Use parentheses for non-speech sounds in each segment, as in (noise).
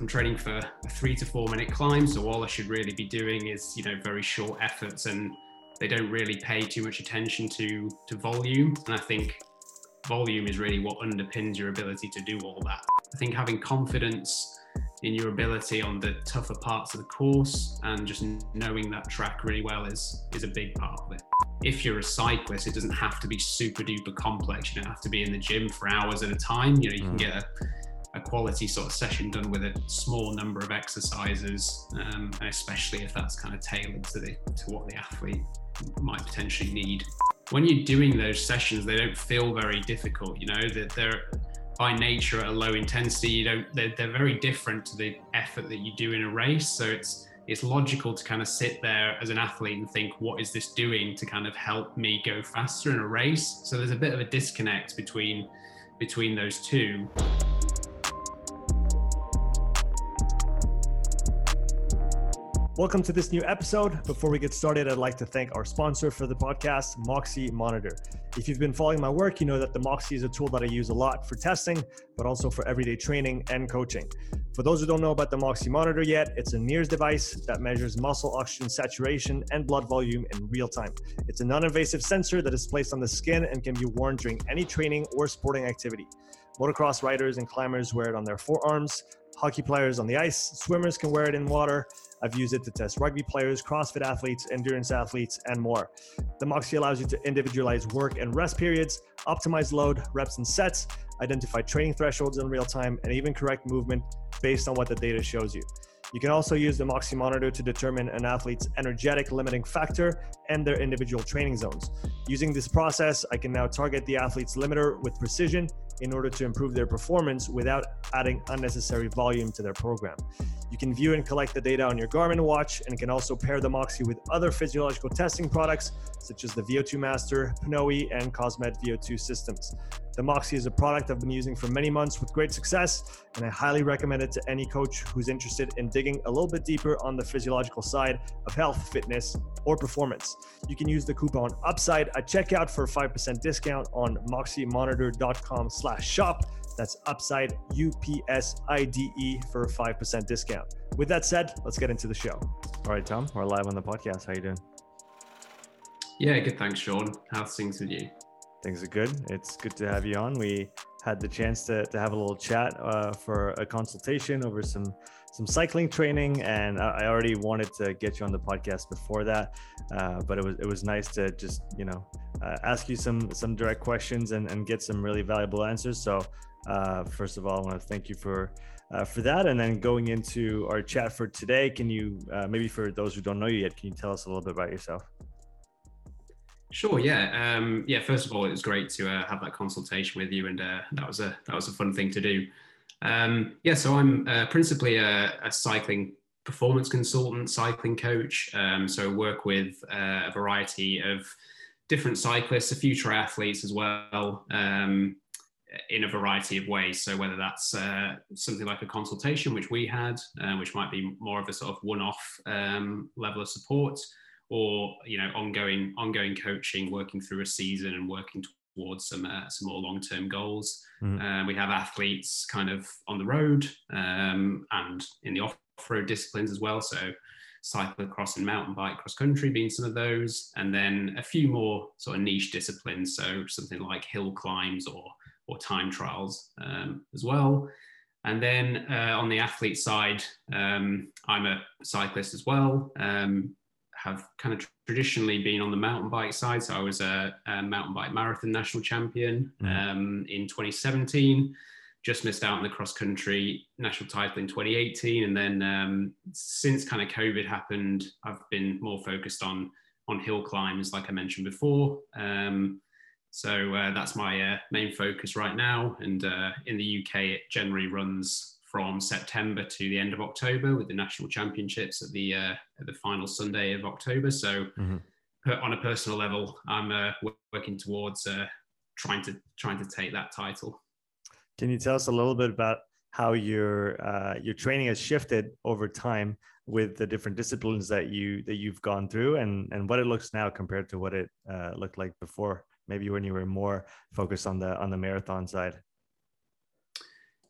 I'm training for a three to four minute climb, so all I should really be doing is, you know, very short efforts, and they don't really pay too much attention to to volume. And I think volume is really what underpins your ability to do all that. I think having confidence in your ability on the tougher parts of the course and just knowing that track really well is is a big part of it. If you're a cyclist, it doesn't have to be super duper complex. You don't have to be in the gym for hours at a time. You know, you can mm. get a a quality sort of session done with a small number of exercises, um, and especially if that's kind of tailored to the to what the athlete might potentially need. When you're doing those sessions, they don't feel very difficult. You know that they're by nature at a low intensity. You don't they're, they're very different to the effort that you do in a race. So it's it's logical to kind of sit there as an athlete and think, what is this doing to kind of help me go faster in a race? So there's a bit of a disconnect between between those two. Welcome to this new episode. Before we get started, I'd like to thank our sponsor for the podcast, Moxy Monitor. If you've been following my work, you know that the Moxy is a tool that I use a lot for testing, but also for everyday training and coaching. For those who don't know about the Moxy Monitor yet, it's a NIRS device that measures muscle oxygen saturation and blood volume in real time. It's a non invasive sensor that is placed on the skin and can be worn during any training or sporting activity. Motocross riders and climbers wear it on their forearms. Hockey players on the ice, swimmers can wear it in water, I've used it to test rugby players, CrossFit athletes, endurance athletes, and more. The Moxy allows you to individualize work and rest periods, optimize load, reps, and sets, identify training thresholds in real time, and even correct movement based on what the data shows you. You can also use the Moxy monitor to determine an athlete's energetic limiting factor and their individual training zones. Using this process, I can now target the athlete's limiter with precision in order to improve their performance without adding unnecessary volume to their program. You can view and collect the data on your Garmin watch and can also pair the Moxy with other physiological testing products such as the VO2 Master, Pnoe, and Cosmed VO2 systems. The Moxy is a product I've been using for many months with great success, and I highly recommend it to any coach who's interested in digging a little bit deeper on the physiological side of health, fitness, or performance. You can use the coupon UPSIDE at checkout for a 5% discount on moxymonitor.com slash shop. That's UPSIDE, U-P-S-I-D-E for a 5% discount. With that said, let's get into the show. All right, Tom, we're live on the podcast. How you doing? Yeah, good. Thanks, Sean. How's things with you? Things are good. It's good to have you on. We had the chance to, to have a little chat uh, for a consultation over some some cycling training, and I already wanted to get you on the podcast before that, uh, but it was it was nice to just you know uh, ask you some some direct questions and, and get some really valuable answers. So uh, first of all, I want to thank you for uh, for that, and then going into our chat for today, can you uh, maybe for those who don't know you yet, can you tell us a little bit about yourself? Sure. Yeah. Um, yeah. First of all, it was great to uh, have that consultation with you, and uh, that was a that was a fun thing to do. Um, yeah. So I'm uh, principally a, a, cycling performance consultant, cycling coach. Um, so I work with uh, a variety of different cyclists, a few triathletes as well, um, in a variety of ways. So whether that's uh, something like a consultation, which we had, uh, which might be more of a sort of one-off um, level of support or you know ongoing ongoing coaching, working through a season and working towards some uh, some more long term goals. Mm. Uh, we have athletes kind of on the road um, and in the off road disciplines as well. So cyclocross and mountain bike cross country being some of those, and then a few more sort of niche disciplines. So something like hill climbs or or time trials um, as well. And then uh, on the athlete side, um, I'm a cyclist as well. Um, have kind of traditionally been on the mountain bike side. So I was a, a mountain bike marathon national champion mm. um, in 2017. Just missed out on the cross country national title in 2018, and then um, since kind of COVID happened, I've been more focused on on hill climbs, like I mentioned before. Um, so uh, that's my uh, main focus right now. And uh, in the UK, it generally runs from September to the end of October with the national championships at the uh, at the final Sunday of October. So, mm-hmm. per, on a personal level, I'm uh, working towards uh, trying to trying to take that title. Can you tell us a little bit about how your uh, your training has shifted over time with the different disciplines that you that you've gone through, and and what it looks now compared to what it uh, looked like before? Maybe when you were more focused on the on the marathon side.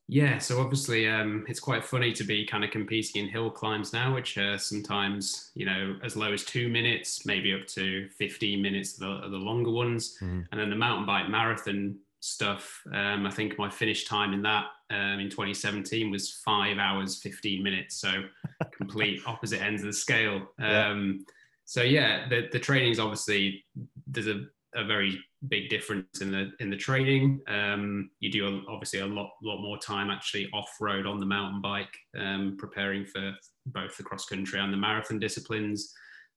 Yeah, so obviously um, it's quite funny to be kind of competing in hill climbs now, which are sometimes you know as low as two minutes, maybe up to 15 minutes, the, the longer ones, mm-hmm. and then the mountain bike marathon stuff. Um, I think my finish time in that um, in 2017 was five hours 15 minutes, so (laughs) complete opposite ends of the scale. Yeah. Um, so yeah, the the training is obviously there's a a very big difference in the in the training. Um, you do a, obviously a lot lot more time actually off road on the mountain bike, um, preparing for both the cross country and the marathon disciplines.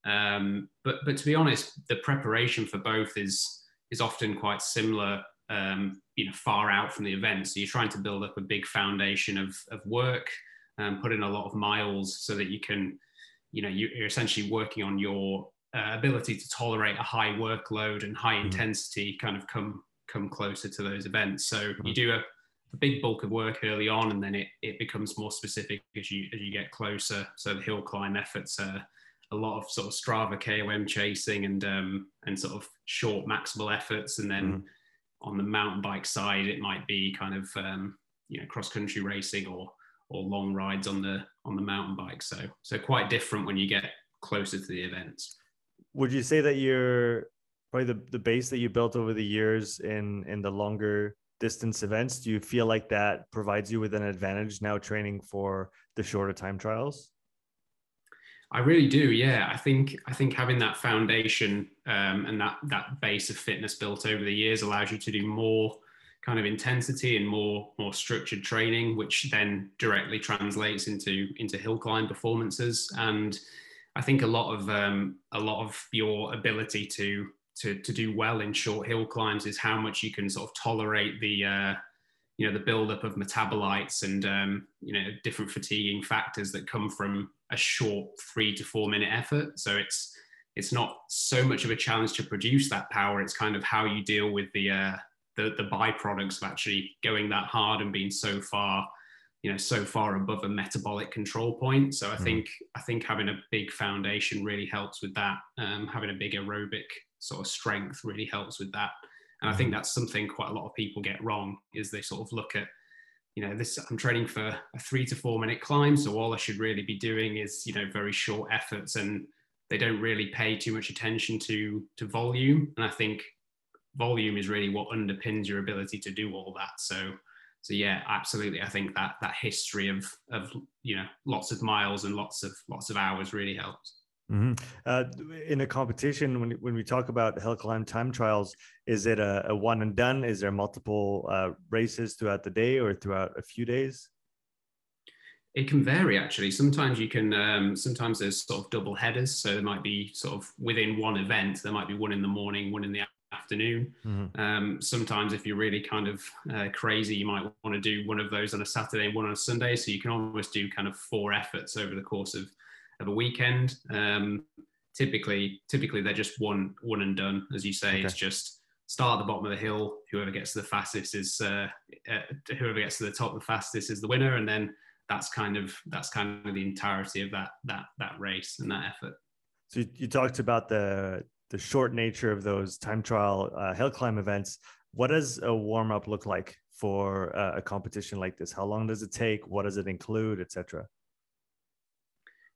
Um, but but to be honest, the preparation for both is is often quite similar. Um, you know, far out from the event, so you're trying to build up a big foundation of of work, and put in a lot of miles so that you can, you know, you're essentially working on your uh, ability to tolerate a high workload and high mm. intensity kind of come come closer to those events. So you do a, a, big bulk of work early on, and then it, it becomes more specific as you as you get closer. So the hill climb efforts are a lot of sort of Strava KOM chasing and um, and sort of short maximal efforts, and then mm. on the mountain bike side, it might be kind of um, you know cross country racing or or long rides on the on the mountain bike. So so quite different when you get closer to the events would you say that you're probably the, the base that you built over the years in in the longer distance events? Do you feel like that provides you with an advantage now training for the shorter time trials? I really do yeah. I think i think having that foundation um, and that that base of fitness built over the years allows you to do more kind of intensity and more more structured training which then directly translates into into hill climb performances. And I think a lot of um, a lot of your ability to to to do well in short hill climbs is how much you can sort of tolerate the uh, you know the buildup of metabolites and um, you know different fatiguing factors that come from a short three to four minute effort. So it's it's not so much of a challenge to produce that power. It's kind of how you deal with the uh, the, the byproducts of actually going that hard and being so far you know so far above a metabolic control point. So i mm. think i think having a big foundation really helps with that. Um, having a big aerobic sort of strength really helps with that. And i think mm-hmm. that's something quite a lot of people get wrong is they sort of look at you know this i'm training for a three to four minute climb. So all i should really be doing is you know very short efforts and they don't really pay too much attention to to volume. And i think volume is really what underpins your ability to do all that. So so yeah, absolutely. I think that that history of of you know lots of miles and lots of lots of hours really helps. Mm-hmm. Uh, in a competition, when when we talk about hill climb time trials, is it a, a one and done? Is there multiple uh, races throughout the day or throughout a few days? It can vary actually. Sometimes you can. Um, sometimes there's sort of double headers, so there might be sort of within one event. There might be one in the morning, one in the afternoon. Mm-hmm. Um, sometimes, if you're really kind of uh, crazy, you might want to do one of those on a Saturday and one on a Sunday. So you can almost do kind of four efforts over the course of, of a weekend. Um, typically, typically they're just one one and done. As you say, okay. it's just start at the bottom of the hill. Whoever gets to the fastest is uh, uh, whoever gets to the top the fastest is the winner, and then that's kind of that's kind of the entirety of that that that race and that effort. So you, you talked about the the short nature of those time trial uh, hill climb events, what does a warm up look like for uh, a competition like this? How long does it take? What does it include, etc.?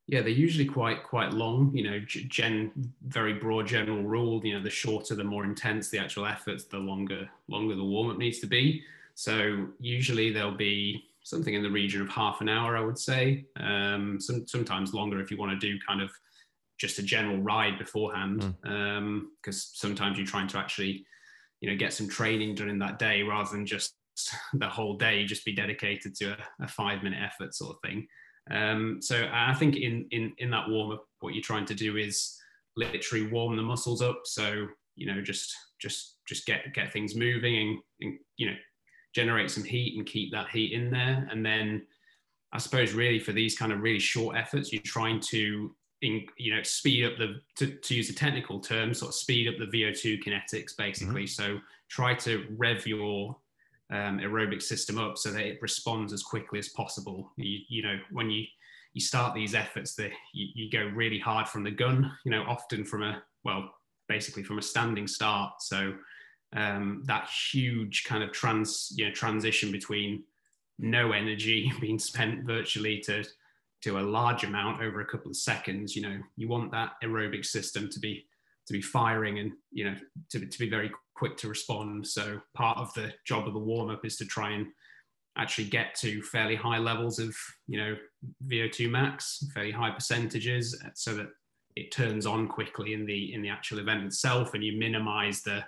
Yeah, they're usually quite quite long. You know, gen very broad general rule. You know, the shorter, the more intense the actual efforts, the longer longer the warm up needs to be. So usually there'll be something in the region of half an hour, I would say. Um, some, sometimes longer if you want to do kind of just a general ride beforehand because mm. um, sometimes you're trying to actually you know get some training done in that day rather than just (laughs) the whole day just be dedicated to a, a five minute effort sort of thing. Um, so i think in in in that warm up what you're trying to do is literally warm the muscles up. So you know just just just get get things moving and, and you know generate some heat and keep that heat in there. And then i suppose really for these kind of really short efforts you're trying to in, you know speed up the to, to, use a technical term sort of speed up the vo2 kinetics basically. Mm-hmm. so try to rev your um, aerobic system up so that it responds as quickly as possible. You, you know when you you start these efforts that you, you go really hard from the gun you know often from a well basically from a standing start. So um, that huge kind of trans you know transition between no energy (laughs) being spent virtually to to a large amount over a couple of seconds. You know, you want that aerobic system to be to be firing and you know to, to be very quick to respond. So part of the job of the warm up is to try and actually get to fairly high levels of you know VO2 max, fairly high percentages, so that it turns on quickly in the in the actual event itself, and you minimize the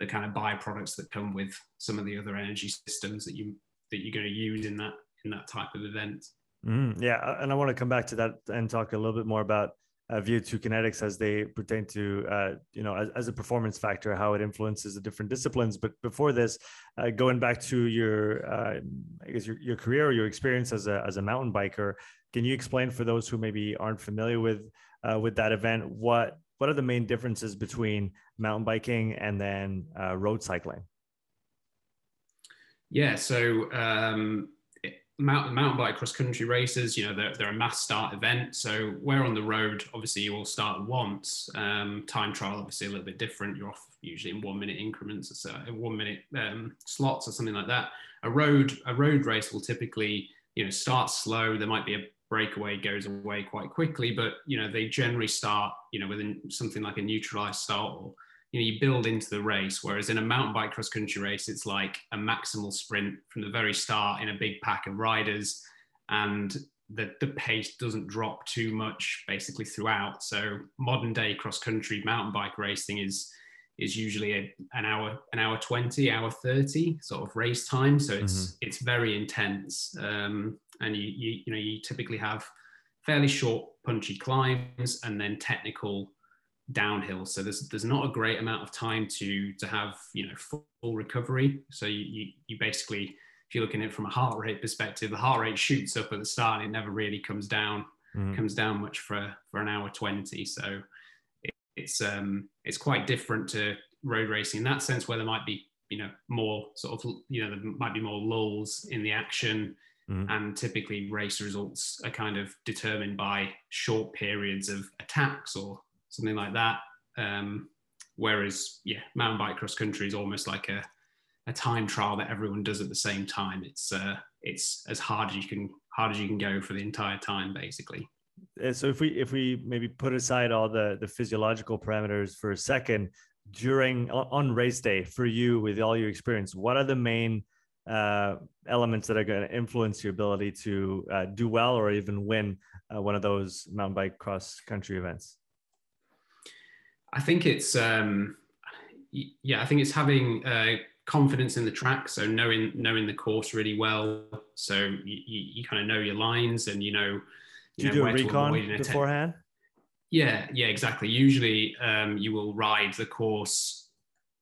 the kind of byproducts that come with some of the other energy systems that you that you're going to use in that in that type of event. Mm, yeah, and I want to come back to that and talk a little bit more about uh, VO2 kinetics as they pertain to uh, you know as, as, a performance factor, how it influences the different disciplines. But before this, uh, going back to your uh, I guess your, your career or your experience as a as a mountain biker, can you explain for those who maybe aren't familiar with uh, with that event what what are the main differences between mountain biking and then uh, road cycling? Yeah, so um, mountain, mountain bike cross country races, you know, they're, they're, a mass start event. So where on the road, obviously you all start once. Um, time trial, obviously a little bit different. You're off usually in one minute increments, so one minute um, slots or something like that. A road, a road race will typically, you know, start slow. There might be a breakaway goes away quite quickly, but you know they generally start, you know, within something like a neutralized start or you know you build into the race whereas in a mountain bike cross country race it's like a maximal sprint from the very start in a big pack of riders and the, the pace doesn't drop too much basically throughout. So modern day cross country mountain bike racing is is usually a, an hour an hour 20 hour 30 sort of race time. So it's mm-hmm. it's very intense. Um, and you, you you know you typically have fairly short punchy climbs and then technical downhill. So there's there's not a great amount of time to to have you know full, recovery. So you, you, you basically if you're looking at it from a heart rate perspective, the heart rate shoots up at the start. And it never really comes down mm. comes down much for for an hour twenty. So it, it's um it's quite different to road racing in that sense, where there might be you know more sort of you know there might be more lulls in the action. Mm. And typically, race results are kind of determined by short periods of attacks or something like that. Um, whereas, yeah, mountain bike cross country is almost like a, a time trial that everyone does at the same time. It's uh, it's as hard as you can hard as you can go for the entire time, basically. Uh, so if we if we maybe put aside all the the physiological parameters for a second, during on race day for you with all your experience, what are the main uh, elements that are going to influence your ability to uh, do well or even win uh, one of those mountain bike cross country events? I think it's um, yeah, I think it's having uh, confidence in the track. So knowing knowing the course really well. So you, you, you kind of know your lines and you know. You know, do a recon beforehand? Yeah, yeah, exactly. Usually, um, you will ride the course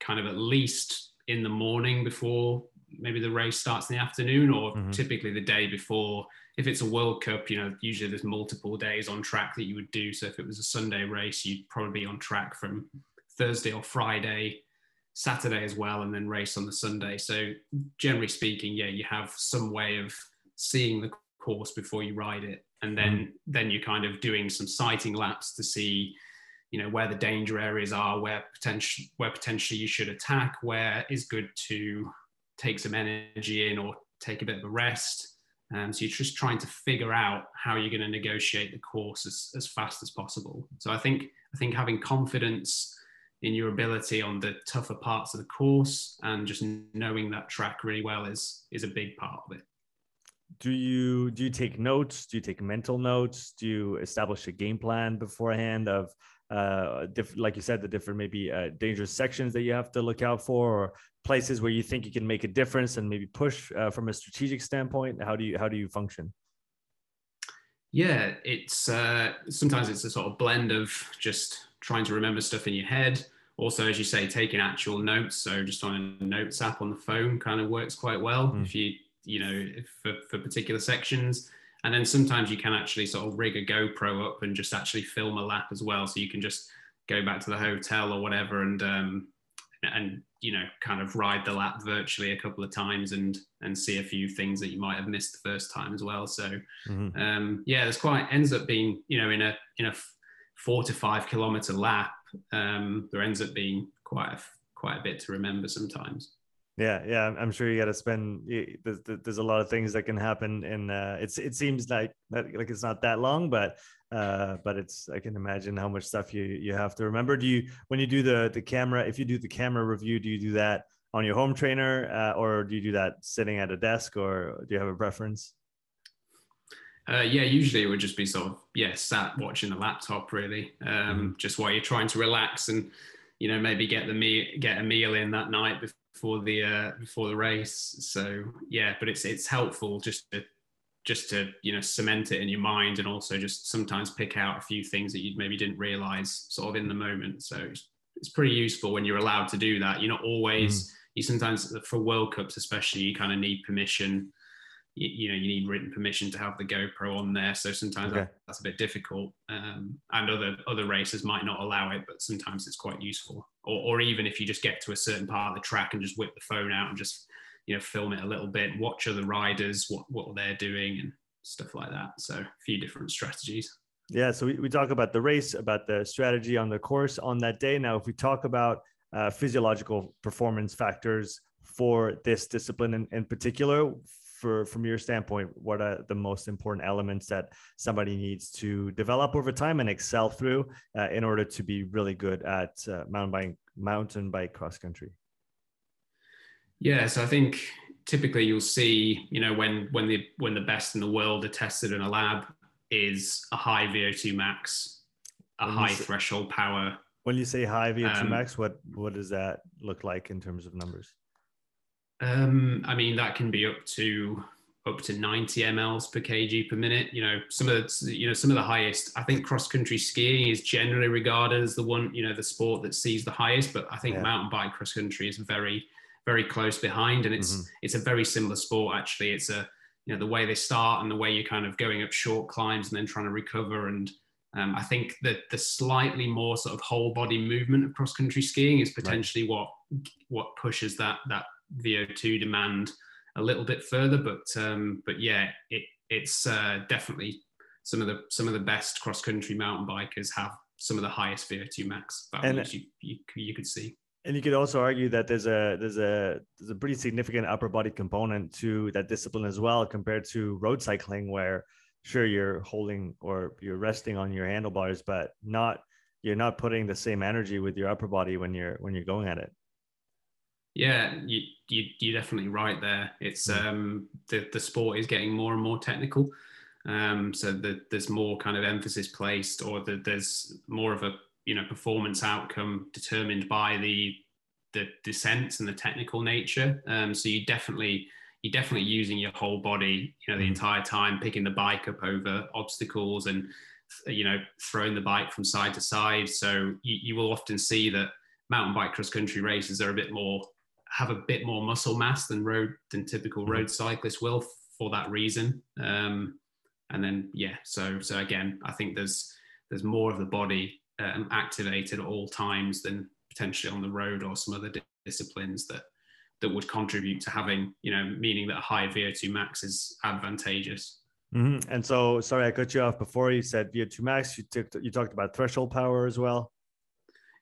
kind of at least in the morning before maybe the race starts in the afternoon, or mm-hmm. typically the day before if it's a World Cup, you know, usually there's multiple days on track that you would do. So if it was a Sunday race, you'd probably be on track from Thursday or Friday, Saturday as well, and then race on the Sunday. So generally speaking, yeah, you have some way of seeing the course before you ride it, and then mm. then you're kind of doing some sighting laps to see, you know, where the danger areas are, where potential where potentially you should attack, where is good to take some energy in or take a bit of a rest um, so you're just trying to figure out how you're going to negotiate the course as, as fast as possible. So I think I think having confidence in your ability on the tougher parts of the course and just knowing that track really well is is a big part of it. Do you do you take notes? Do you take mental notes? Do you establish a game plan beforehand of uh, diff- like you said, the different maybe uh, dangerous sections that you have to look out for, or places where you think you can make a difference and maybe push uh, from a strategic standpoint? How do you how do you function? Yeah, it's uh, sometimes it's a sort of blend of just trying to remember stuff in your head. Also, as you say, taking actual notes. So just on a notes app on the phone kind of works quite well mm. if you you know for, for particular sections and then sometimes you can actually sort of rig a GoPro up and just actually film a lap as well. So you can just go back to the hotel or whatever and um, and you know kind of ride the lap virtually a couple of times and and see a few things that you might have missed the first time as well. So mm-hmm. um, yeah, there's quite ends up being you know in a in a four to five kilometer lap, um, there ends up being quite a quite a bit to remember sometimes. Yeah, yeah, I'm sure you got to spend. There's, there's a lot of things that can happen, and uh, it's it seems like like it's not that long, but uh, but it's I can imagine how much stuff you you have to remember. Do you when you do the the camera? If you do the camera review, do you do that on your home trainer, uh, or do you do that sitting at a desk, or do you have a preference? Uh, yeah, usually it would just be sort of yeah, sat watching the laptop really, um, mm-hmm. just while you're trying to relax and you know maybe get the meal get a meal in that night before the uh, before the race. So yeah, but it's it's helpful just to just to you know cement it in your mind and also just sometimes pick out a few things that you maybe didn't realize sort of in the moment. So it's, it's pretty useful when you're allowed to do that. You're not always mm. you sometimes for World Cups especially you kind of need permission you, you, know you need written permission to have the GoPro on there. So sometimes okay. that's a bit difficult, um, and other other races might not allow it, but sometimes it's quite useful. Or, or even if you just get to a certain part of the track and just whip the phone out and just you know film it a little bit, watch other riders, what what they're doing, and stuff like that. So a few different strategies. Yeah, so we, we talk about the race, about the strategy on the course on that day. Now, if we talk about uh, physiological performance factors for this discipline in, in particular, for from your standpoint what are the most important elements that somebody needs to develop over time and excel through uh, in order to be really good at uh, mountain bike mountain bike cross country? Yeah so i think typically you'll see you know when when the when the best in the world are tested in a lab is a high vo2 max a when high say, threshold power. When you say high vo2 um, max what what does that look like in terms of numbers um, I mean, that can be up to up to 90 mLs per kg per minute. You know, some of the you know some of the highest. I think cross country skiing is generally regarded as the one you know the sport that sees the highest, but I think yeah. mountain bike cross country is very very close behind, and it's mm-hmm. it's a very similar sport actually. It's a you know the way they start and the way you're kind of going up short climbs and then trying to recover and um, I think that the slightly more sort of whole body movement of cross country skiing is potentially right. what what pushes that that VO2 demand a little bit further. But um, but yeah, it, it's uh, definitely some of the some of the best cross country mountain bikers have some of the highest VO2 max values you, you, you could see. And you could also argue that there's a there's a there's a pretty significant upper body component to that discipline as well compared to road cycling, where sure you're holding or you're resting on your handlebars, but not you're not putting the same energy with your upper body when you're when you're going at it. Yeah, you, you you're definitely right there. It's um, the the sport is getting more and more technical, um, so the, there's more kind of emphasis placed, or the, there's more of a you know performance outcome determined by the the descents and the technical nature. Um, so you definitely you're definitely using your whole body, you know, the mm. entire time, picking the bike up over obstacles and you know throwing the bike from side to side. So you, you will often see that mountain bike cross country races are a bit more have a bit more muscle mass than road than typical road mm-hmm. cyclists will for that reason. Um, and then yeah, so so again, I think there's there's more of the body um, activated at all times than potentially on the road or some other di- disciplines that that would contribute to having you know meaning that a high VO2 max is advantageous. Mm-hmm. And so, sorry, I cut you off before you said VO2 max. You took you talked about threshold power as well.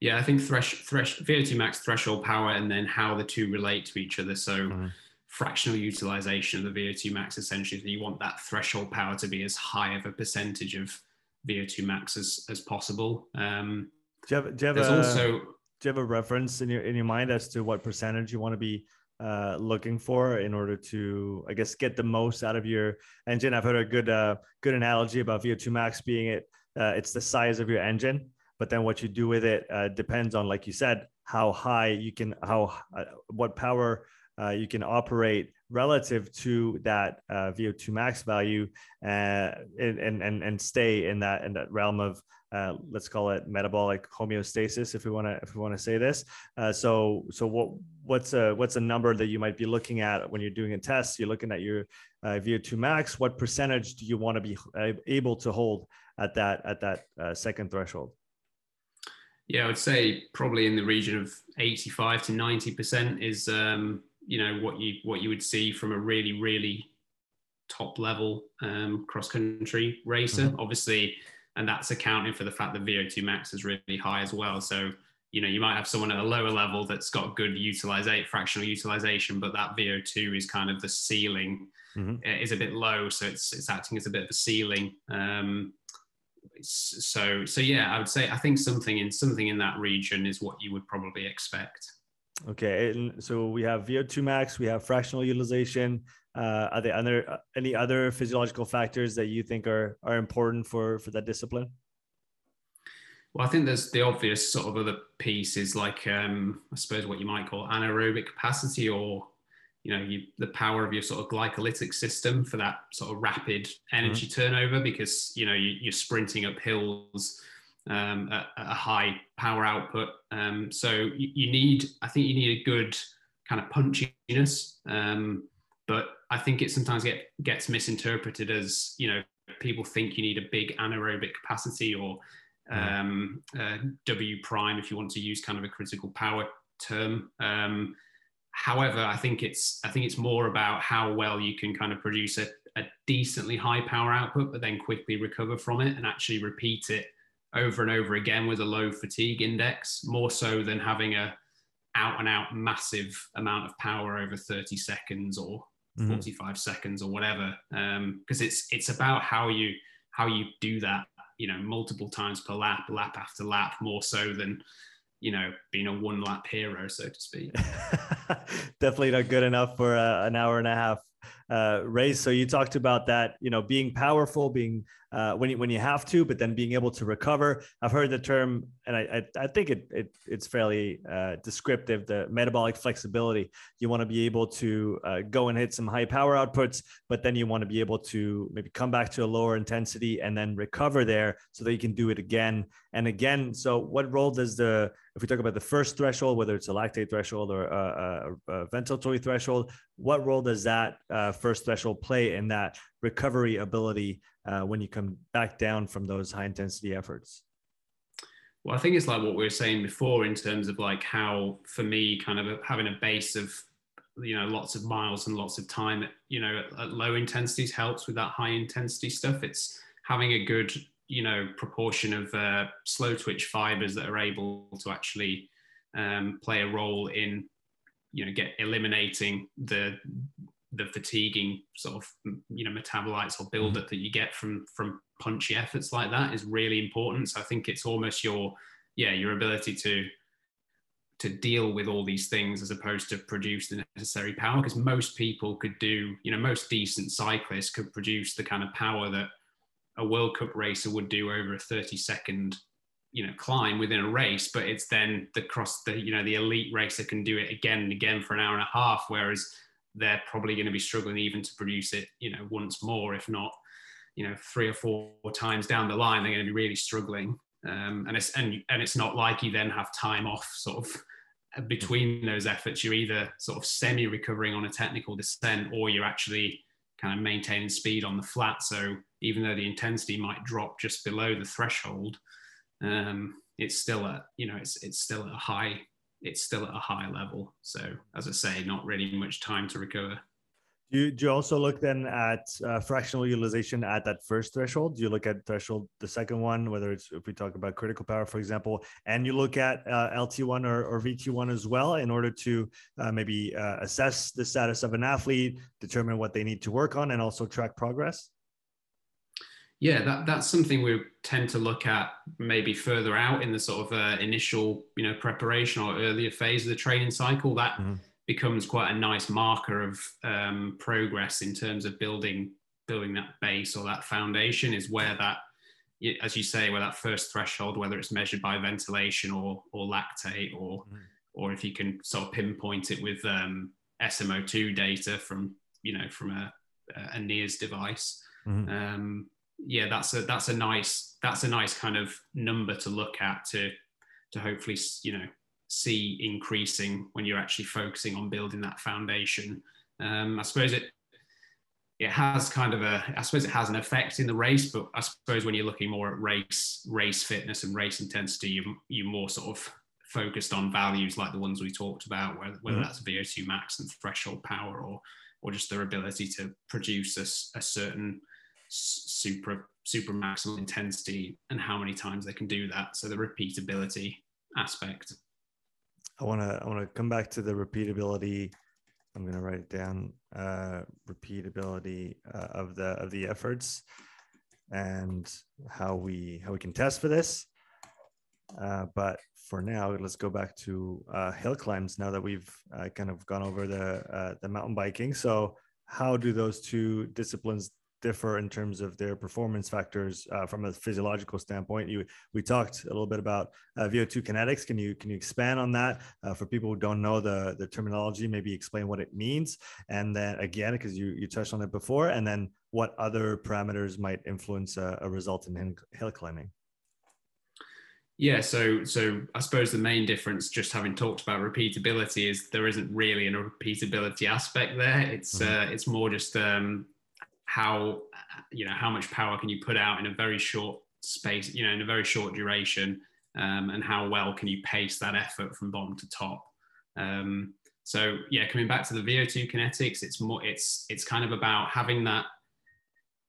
Yeah, I think thresh, thresh, VO2 max threshold power and then how the two relate to each other. So mm-hmm. fractional utilization of the VO2 max essentially, you want that threshold power to be as high of a percentage of VO2 max as, as possible. Um, do you have, do you have a, also, do you have a reference in your, in your mind as to what percentage you want to be uh, looking for in order to, I guess, get the most out of your engine? I've heard a good, uh, good analogy about VO2 max being it, uh, it's the size of your engine but then what you do with it uh, depends on like you said how high you can how uh, what power uh, you can operate relative to that uh, VO2 max value uh, and, and and stay in that in that realm of uh, let's call it metabolic homeostasis if we want to if we want to say this. So so what what's a what's a number that you might be looking at when you're doing a test? You're looking at your VO2 max. What percentage do you want to be able to hold at that at that second threshold yeah, I would say probably in the region of 85 to 90% is um, you know what you what you would see from a really really top level um, cross country racer. Mm-hmm. Obviously, and that's accounting for the fact that VO2 max is really high as well. So you know, you might have someone at a lower level that's got good utilization, fractional utilization, but that VO2 is kind of the ceiling mm-hmm. is a bit low, so it's it's acting as a bit of a ceiling. Um, so so yeah, I would say I think something in something in that region is what you would probably expect. Okay, and so we have VO2 max, we have fractional utilization. Uh, are there other uh, any other physiological factors that you think are are important for for that discipline? Well, I think there's the obvious sort of other piece is like um, I suppose what you might call anaerobic capacity or you know you, the power of your sort of glycolytic system for that sort of rapid energy mm-hmm. turnover because you know you, are sprinting up hills um, at, at, a high power output. Um, so you, you, need i think you need a good kind of punchiness um, but i think it sometimes get, gets misinterpreted as you know people think you need a big anaerobic capacity or um, uh, w prime if you want to use kind of a critical power term. Um, However, I think it's I think it's more about how well you can kind of produce a, a decently high power output, but then quickly recover from it and actually repeat it over and over again with a low fatigue index, more so than having a out and out massive amount of power over 30 seconds or mm-hmm. 45 seconds or whatever. Because um, it's it's about how you how you do that, you know, multiple times per lap, lap after lap, more so than you know, being a one lap hero, so to speak. (laughs) (laughs) Definitely not good enough for uh, an hour and a half uh, race. So you talked about that, you know, being powerful, being uh, when you when you have to, but then being able to recover. I've heard the term, and I I, I think it, it it's fairly uh, descriptive. The metabolic flexibility. You want to be able to uh, go and hit some high power outputs, but then you want to be able to maybe come back to a lower intensity and then recover there, so that you can do it again and again. So what role does the if we talk about the first threshold, whether it's a lactate threshold or a, a, a ventilatory threshold, what role does that uh, first threshold play in that recovery ability uh, when you come back down from those high intensity efforts? Well, I think it's like what we were saying before in terms of like how, for me, kind of having a base of, you know, lots of miles and lots of time, you know, at, at low intensities helps with that high intensity stuff. It's having a good, you know, proportion of uh, slow twitch fibers that are able to actually um, play a role in, you know, get eliminating the the fatiguing sort of you know metabolites or buildup mm-hmm. that you get from from punchy efforts like that is really important. So I think it's almost your yeah your ability to to deal with all these things as opposed to produce the necessary power because most people could do you know most decent cyclists could produce the kind of power that a world cup racer would do over a 30 second you know climb within a race but it's then the cross the you know the elite racer can do it again and again for an hour and a half whereas they're probably going to be struggling even to produce it, you know, once more, if not, you know, three or four times down the line, they're going to be really struggling. Um, and it's and and it's not like you then have time off sort of between those efforts. You're either sort of semi recovering on a technical descent, or you're actually kind of maintaining speed on the flat. So even though the intensity might drop just below the threshold, um, it's still at you know it's it's still at a high it's still at a high level. So, as I say, not really much time to recover. Do you, do you also look then at uh, fractional utilization at that first threshold? Do you look at threshold, the second one, whether it's if we talk about critical power, for example, and you look at uh, LT1 or, or VT1 as well in order to uh, maybe uh, assess the status of an athlete, determine what they need to work on, and also track progress? Yeah, that, that's something we tend to look at maybe further out in the sort of uh, initial, you know, preparation or earlier phase of the training cycle. That mm-hmm. Becomes quite a nice marker of um, progress in terms of building building that base or that foundation. Is where that, as you say, where that first threshold, whether it's measured by ventilation or or lactate, or mm-hmm. or if you can sort of pinpoint it with um, SMO2 data from you know from a, a NIRS device. Mm-hmm. Um, yeah, that's a that's a nice that's a nice kind of number to look at to to hopefully you know see increasing when you're actually focusing on building that foundation. Um, I suppose it it has kind of a I suppose it has an effect in the race, but I suppose when you're looking more at race race fitness and race intensity, you you're more sort of focused on values like the ones we talked about, whether, whether mm-hmm. that's VO2 max and threshold power or or just their ability to produce a, a certain super super maximal intensity and how many times they can do that. So the repeatability aspect. I want to I want to come back to the repeatability. I'm going to write it down. Uh, repeatability uh, of the of the efforts and how we how we can test for this. Uh, but for now, let's go back to uh, hill climbs. Now that we've uh, kind of gone over the uh, the mountain biking, so how do those two disciplines differ in terms of their performance factors uh, from a physiological standpoint. You, we talked a little bit about uh, VO2 kinetics. Can you can you expand on that uh, for people who don't know the the terminology? Maybe explain what it means, and then again, because you you touched on it before, and then what other parameters might influence a, a result in hill climbing. Yeah, so so I suppose the main difference, just having talked about repeatability, is there isn't really a repeatability aspect there. It's mm-hmm. uh, it's more just um, how you know how much power can you put out in a very short space you know in a very short duration um, and how well can you pace that effort from bottom to top? Um, so yeah coming back to the vo2 kinetics it's more it's it's kind of about having that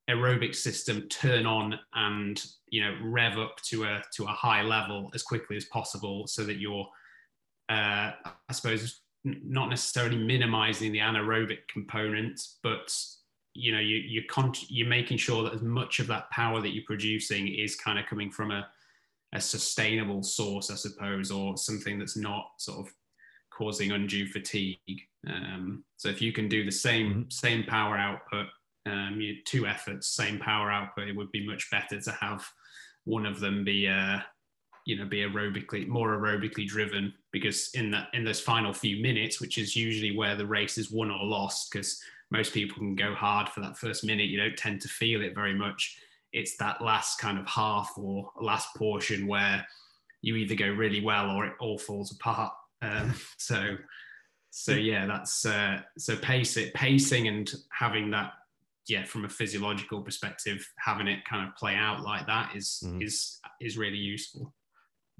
aerobic system turn on and you know rev up to a to a high level as quickly as possible so that you're uh, i suppose not necessarily minimizing the anaerobic component but you know you you're con- you're making sure that as much of that power that you're producing is kind of coming from a a sustainable source, I suppose, or something that's not sort of causing undue fatigue. Um, so if you can do the same mm-hmm. same power output, um, you two efforts, same power output, it would be much better to have one of them be uh, you know be aerobically more aerobically driven because in that in those final few minutes, which is usually where the race is won or lost, because most people can go hard for that first minute. You don't tend to feel it very much. It's that last kind of half or last portion where you either go really well or it all falls apart. Um, (laughs) so, so yeah, that's uh, so pace it, pacing and having that, yeah, from a physiological perspective, having it kind of play out like that is, mm-hmm. is is really useful.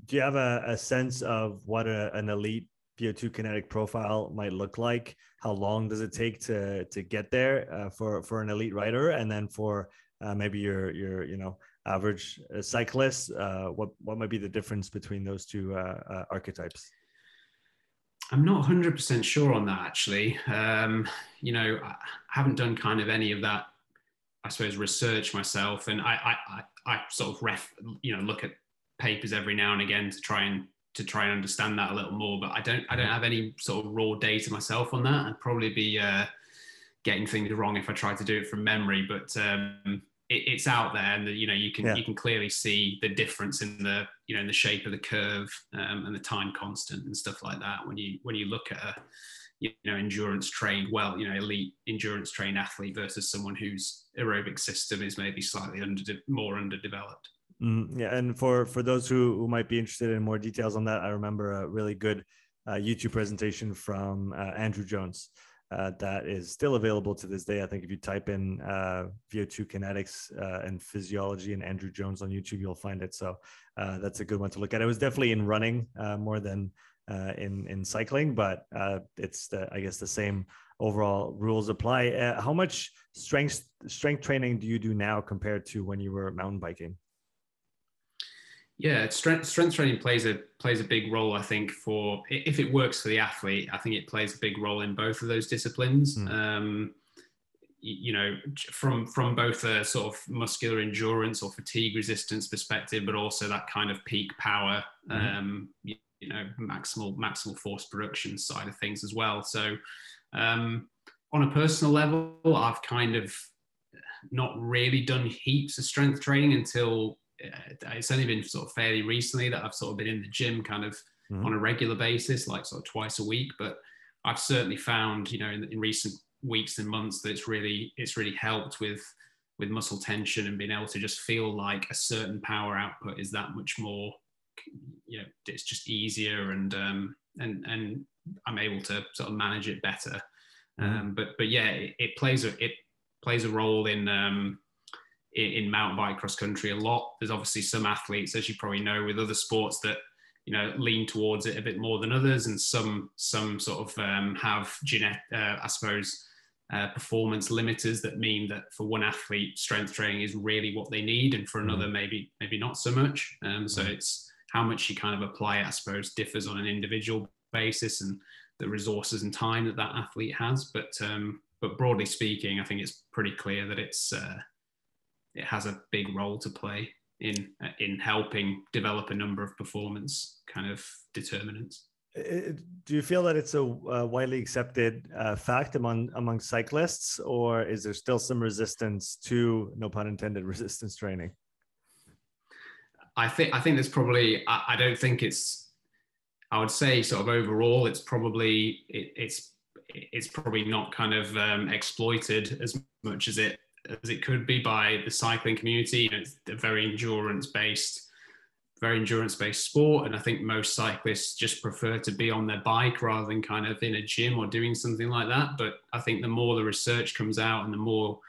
Do you have a, a sense of what a, an elite VO2 kinetic profile might look like? How long does it take to to get there uh, for for an elite rider, and then for uh, maybe your your you know average uh, cyclist? Uh, what what might be the difference between those two uh, uh, archetypes? I'm not 100% sure on that actually. Um, you know, I haven't done kind of any of that, I suppose, research myself, and I I, I, I sort of ref you know look at papers every now and again to try and to try and understand that a little more. But I don't I don't have any sort of raw data myself on that. I'd probably be uh, getting things wrong if I tried to do it from memory. But um, it, it's out there, and the, you know you can yeah. you can clearly see the difference in the you know in the shape of the curve um, and the time constant and stuff like that when you when you look at a you know endurance trained well you know elite endurance trained athlete versus someone whose aerobic system is maybe slightly under more underdeveloped Mm, yeah, and for for those who, who might be interested in more details on that, I remember a really good uh, YouTube presentation from uh, Andrew Jones uh, that is still available to this day. I think if you type in uh, VO2 kinetics uh, and physiology and Andrew Jones on YouTube, you'll find it. So uh, that's a good one to look at. It was definitely in running more than in in cycling, but it's the, I guess the same overall rules apply. how much strength strength training do you do now compared to when you were mountain biking? Yeah, strength strength training plays a plays a big role. I think for if it works for the athlete, I think it plays a big role in both of those disciplines. Mm. Um, you know, from from both a sort of muscular endurance or fatigue resistance perspective, but also that kind of peak power, mm. um, you, you, know, maximal maximal force production side of things as well. So, um, on a personal level, I've kind of not really done heaps of strength training until it's only been sort of fairly recently that I've sort of been in the gym kind of mm-hmm. on a regular basis, like sort of twice a week. But I've certainly found, you know, in, in recent weeks and months that it's really it's really helped with with muscle tension and being able to just feel like a certain power output is that much more you know it's just easier and um and and i'm able to sort of manage it better mm-hmm. um but but yeah it, it, plays a it plays a role in um in, in mountain bike cross country a lot. There's obviously some athletes, as you probably know, with other sports that you know lean towards it a bit more than others, and some some sort of um, have genetic, uh, I suppose. Uh, performance limiters that mean that for one athlete strength training is really what they need and for mm-hmm. another maybe maybe not so much um, so mm-hmm. it's how much you kind of apply it, I suppose, differs on an individual basis and the resources and time that that athlete has. But um, but broadly speaking, I think it's pretty clear that it's uh, it has a big role to play in uh, in helping develop a number of performance kind of determinants. Do you feel that it's a widely accepted uh, fact among among cyclists, or is there still some resistance to, no pun intended, (laughs) resistance training? I think I think there's probably I, I don't think it's I would say sort of overall it's probably it, it's it's probably not kind of um, exploited as much as it as it could be by the cycling community. You know, it's a very endurance based, very endurance based sport, and I think most cyclists just prefer to be on their bike rather than kind of in a gym or doing something like that. But I think the more the research comes out and the more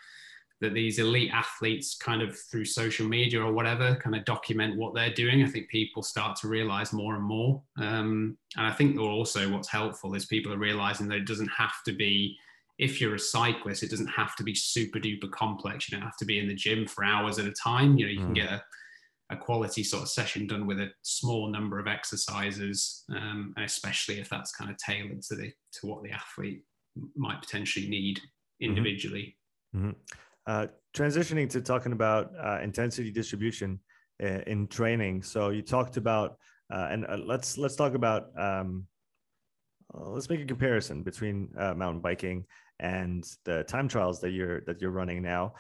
that these elite athletes kind of through social media or whatever kind of document what they're doing i think people start to realize more and more um, and i think also what's helpful is people are realizing that it doesn't have to be if you're a cyclist it doesn't have to be super duper complex you don't have to be in the gym for hours at a time you know you mm. can get a, a, quality sort of session done with a small number of exercises um, especially if that's kind of tailored to the to what the athlete might potentially need mm-hmm. individually mm-hmm. Mm-hmm. Uh, transitioning to talking about uh, intensity distribution uh, in training. So you talked about, uh, and uh, let's let's talk about. Um, let's make a comparison between mountain biking and the time trials that you're that you're running now.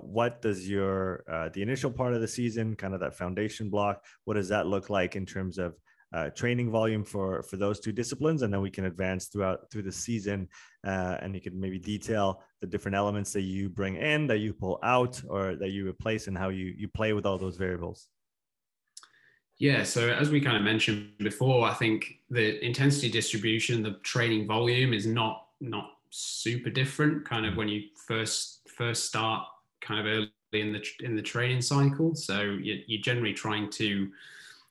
what does your the initial part of the season, kind of that foundation block, what does that look like in terms of uh, training volume for for those two disciplines and then we can advance throughout through the season uh, and you can maybe detail the different elements that you bring in that you pull out or that you replace and how you you play with all those variables yeah so as we kind of mentioned before i think the intensity distribution the training volume is not not super different kind of when you first first start kind of early in the in the training cycle. So you, you're generally trying to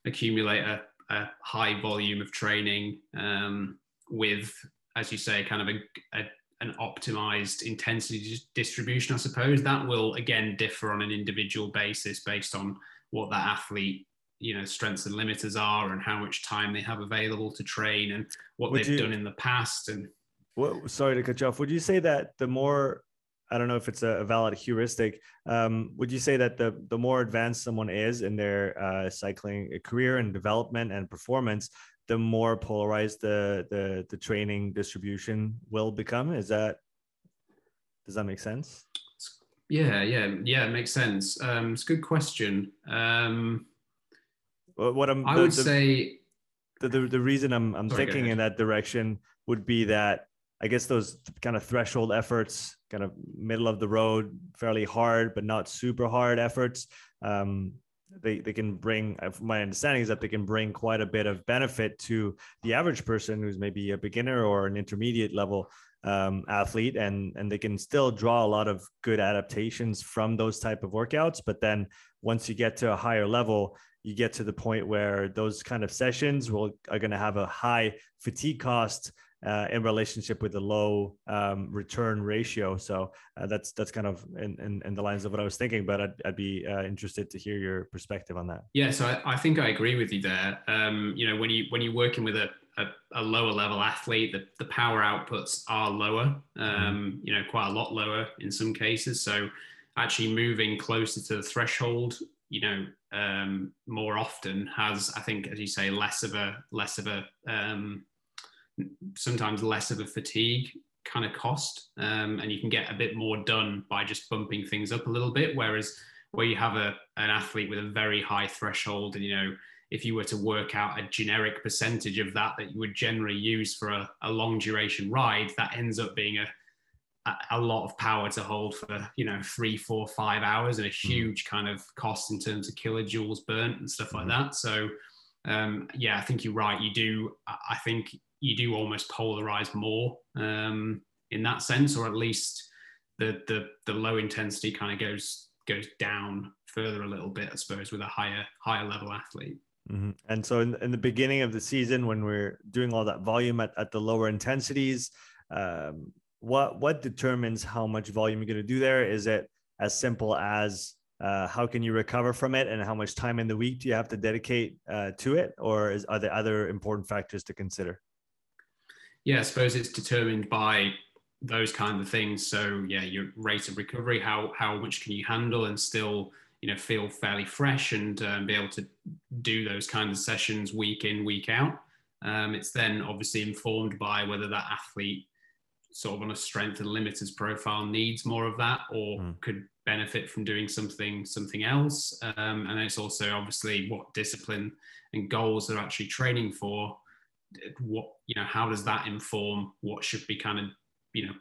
accumulate a a high volume of training um, with, as you say, kind of a, a, an optimized intensity distribution, I suppose. That will again differ on an individual basis based on what that athlete, you know, strengths and limiters are and how much time they have available to train and what Would they've you, done in the past. And well, sorry to cut you off. Would you say that the more I don't know if it's a, valid heuristic. Um, would you say that the the more advanced someone is in their uh, cycling career and development and performance, the more polarized the the the training distribution will become? Is that does that make sense? Yeah, yeah, yeah. It makes sense. Um, it's a good question. Um, what I'm, I would the, say the, the, the reason I'm I'm Sorry, thinking in that direction would be that I guess those kind of threshold efforts, kind of middle of the road, fairly hard but not super hard efforts, um, they they can bring. Uh, my understanding is that they can bring quite a bit of benefit to the average person who's maybe a beginner or an intermediate level um, athlete, and and they can still draw a lot of good adaptations from those type of workouts. But then once you get to a higher level, you get to the point where those kind of sessions will are going to have a high fatigue cost uh, in relationship with the low um, return ratio. So uh, that's that's kind of in, in, in, the lines of what I was thinking. But I'd, I'd be uh, interested to hear your perspective on that. Yeah, so I, I think I agree with you there. Um, you know, when you when you're working with a, a, a lower level athlete, the, the power outputs are lower. Um, mm-hmm. You know, quite a lot lower in some cases. So actually moving closer to the threshold you know um, more often has i think as you say less of a less of a um, sometimes less of a fatigue kind of cost. Um, and you can get a bit more done by just bumping things up a little bit. Whereas where you have a, an athlete with a very high threshold and you know if you were to work out a generic percentage of that that you would generally use for a, a long duration ride that ends up being a a lot of power to hold for you know three four five hours and a hmm. huge kind of cost in terms of kilojoules burnt and stuff like hmm. that so um, yeah i think you're right you do i think you do almost polarize more um, in that sense, or at least the the the low intensity kind of goes goes down further a little bit, I suppose, with a higher higher level athlete. Mm-hmm. And so, in, in the beginning of the season, when we're doing all that volume at, at the lower intensities, um, what what determines how much volume you're going to do there? Is it as simple as uh, how can you recover from it and how much time in the week do you have to dedicate uh, to it? Or is, are there other important factors to consider? Yeah i suppose it's determined by those kind of things. So yeah your rate of recovery how how much can you handle and still you know feel fairly fresh and um, be able to do those kind of sessions week in week out. Um, it's then obviously informed by whether that athlete sort of on a strength and limiters profile needs more of that or mm. could benefit from doing something something else. Um, and it's also obviously what discipline and goals they're actually training for. What you know how does that inform what should be kind of you know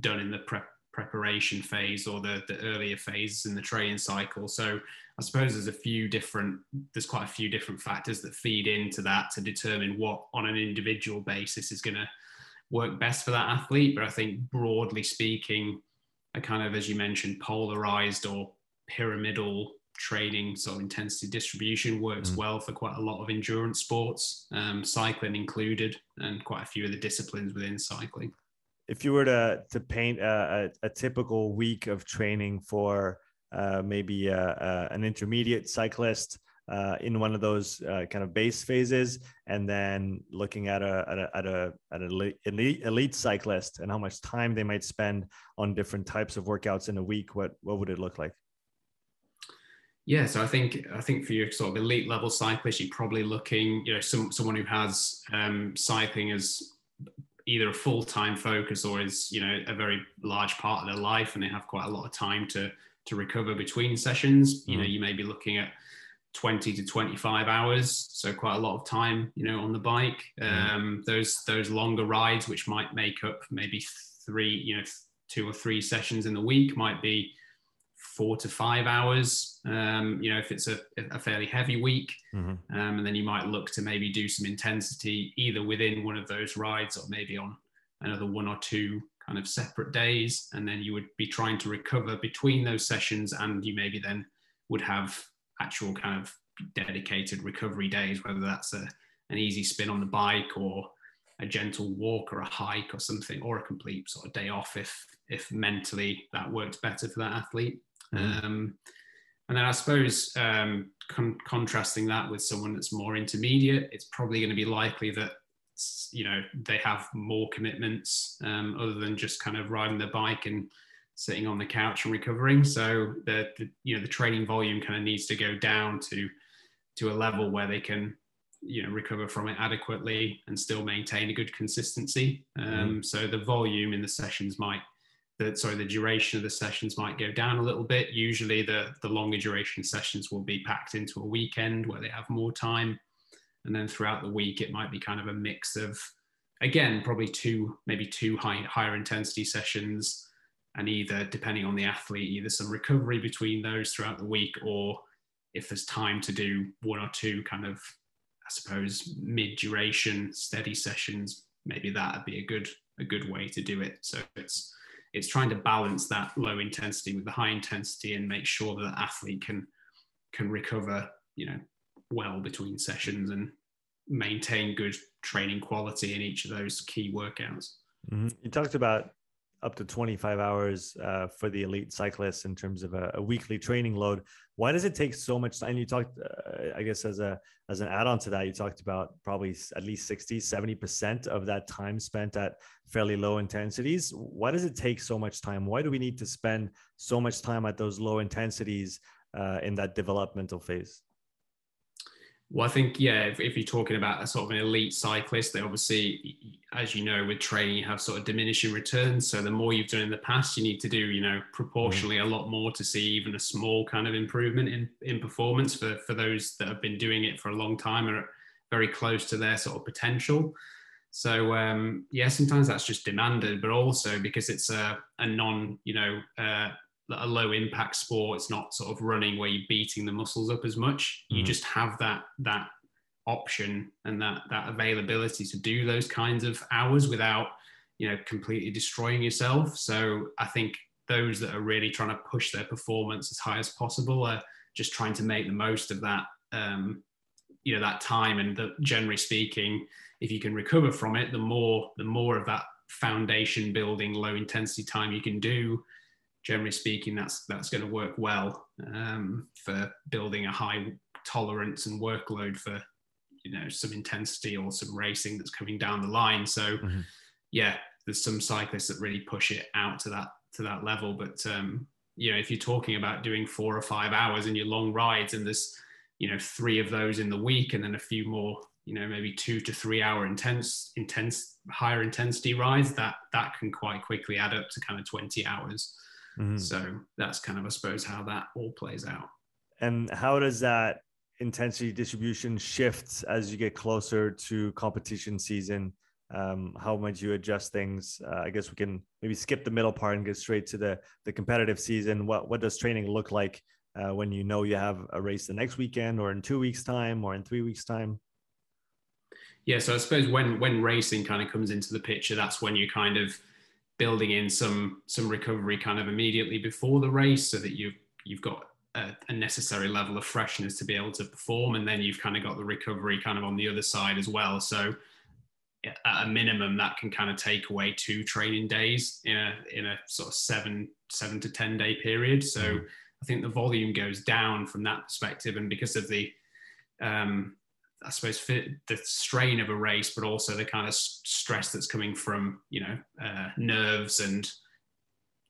done in the prep preparation phase or the, the earlier phases in the training cycle? So i suppose there's a few different there's quite a few different factors that feed into that to determine what on an individual basis is going to work best for that athlete. But I think broadly speaking, a kind of, as you mentioned, polarized or pyramidal training sort of intensity distribution works mm. well for quite a lot of endurance sports, um, cycling included, and quite a few of the disciplines within cycling. If you were to to paint a, a, a typical week of training for uh, maybe a, uh, uh, an intermediate cyclist, uh, in one of those uh, kind of base phases, and then looking at a at a at a at an elite, elite cyclist and how much time they might spend on different types of workouts in a week. What what would it look like? Yeah, so I think I think for your sort of elite level cyclist, you're probably looking, you know, some someone who has um, cycling as either a full time focus or is you know a very large part of their life, and they have quite a lot of time to to recover between sessions. You mm-hmm. know, you may be looking at 20 to 25 hours so quite a lot of time you know on the bike mm-hmm. um, those those longer rides which might make up maybe three you know two or three sessions in the week might be four to five hours um, you know if it's a, a fairly heavy week mm-hmm. um, and then you might look to maybe do some intensity either within one of those rides or maybe on another one or two kind of separate days and then you would be trying to recover between those sessions and you maybe then would have actual kind of dedicated recovery days, whether that's a, an easy spin on the bike or a gentle walk or a hike or something, or a complete sort of day off if if mentally that works better for that athlete. Mm. Um, and then I suppose um, con- contrasting that with someone that's more intermediate, it's probably going to be likely that you know they have more commitments um, other than just kind of riding their bike and sitting on the couch and recovering. So the, the you know the training volume kind of needs to go down to to a level where they can you know recover from it adequately and still maintain a good consistency. Um, mm-hmm. So the volume in the sessions might the sorry the duration of the sessions might go down a little bit. Usually the the longer duration sessions will be packed into a weekend where they have more time, and then throughout the week it might be kind of a mix of again probably two maybe two high higher intensity sessions and either depending on the athlete either some recovery between those throughout the week or if there's time to do one or two kind of i suppose mid duration steady sessions maybe that'd be a good a good way to do it so it's it's trying to balance that low intensity with the high intensity and make sure that the athlete can can recover you know well between sessions and maintain good training quality in each of those key workouts mm-hmm. you talked about up to 25 hours uh, for the elite cyclists in terms of a, a, weekly training load. Why does it take so much time? You talked, uh, I guess, as a as an add-on to that, you talked about probably at least 60, 70% of that time spent at fairly low intensities. Why does it take so much time? Why do we need to spend so much time at those low intensities uh, in that developmental phase? Well, I think yeah, if, if, you're talking about a sort of an elite cyclist, they obviously, as you know, with training, you have sort of diminishing returns. So the more you've done in the past, you need to do, you know, proportionally a lot more to see even a small kind of improvement in in performance for for those that have been doing it for a long time or very close to their sort of potential. So um, yeah, sometimes that's just demanded, but also because it's a, a non, you know, uh, a low impact sport. It's not sort of running where you're beating the muscles up as much. Mm-hmm. You just have that that option and that that availability to do those kinds of hours without you know completely destroying yourself. So I think those that are really trying to push their performance as high as possible are just trying to make the most of that um, you know that time and the, generally speaking if you can recover from it the more the more of that foundation building low intensity time you can do generally speaking, that's that's going to work well um, for building a high tolerance and workload for you know some intensity or some racing that's coming down the line. So mm-hmm. yeah, there's some cyclists that really push it out to that to that level. But um, you know, if you're talking about doing four or five hours in your long rides, and there's you know three of those in the week, and then a few more, you know, maybe two to three hour intense, intense, higher intensity rides, that that can quite quickly add up to kind of 20 hours. Mm-hmm. So that's kind of, I suppose, how that all plays out. And how does that intensity distribution shift as you get closer to competition season? Um, how might you adjust things? Uh, I guess we can maybe skip the middle part and get straight to the the competitive season. What what does training look like uh, when you know you have a race the next weekend, or in two weeks' time, or in three weeks' time? Yeah, so I suppose when when racing kind of comes into the picture, that's when you kind of building in some some recovery kind of immediately before the race so that you've you've got a, a, necessary level of freshness to be able to perform. And then you've kind of got the recovery kind of on the other side as well. So at a minimum that can kind of take away two training days in a in a sort of seven seven to ten day period. So mm. i think the volume goes down from that perspective. And because of the um, I suppose the strain of a race, but also the kind of stress that's coming from you know uh, nerves and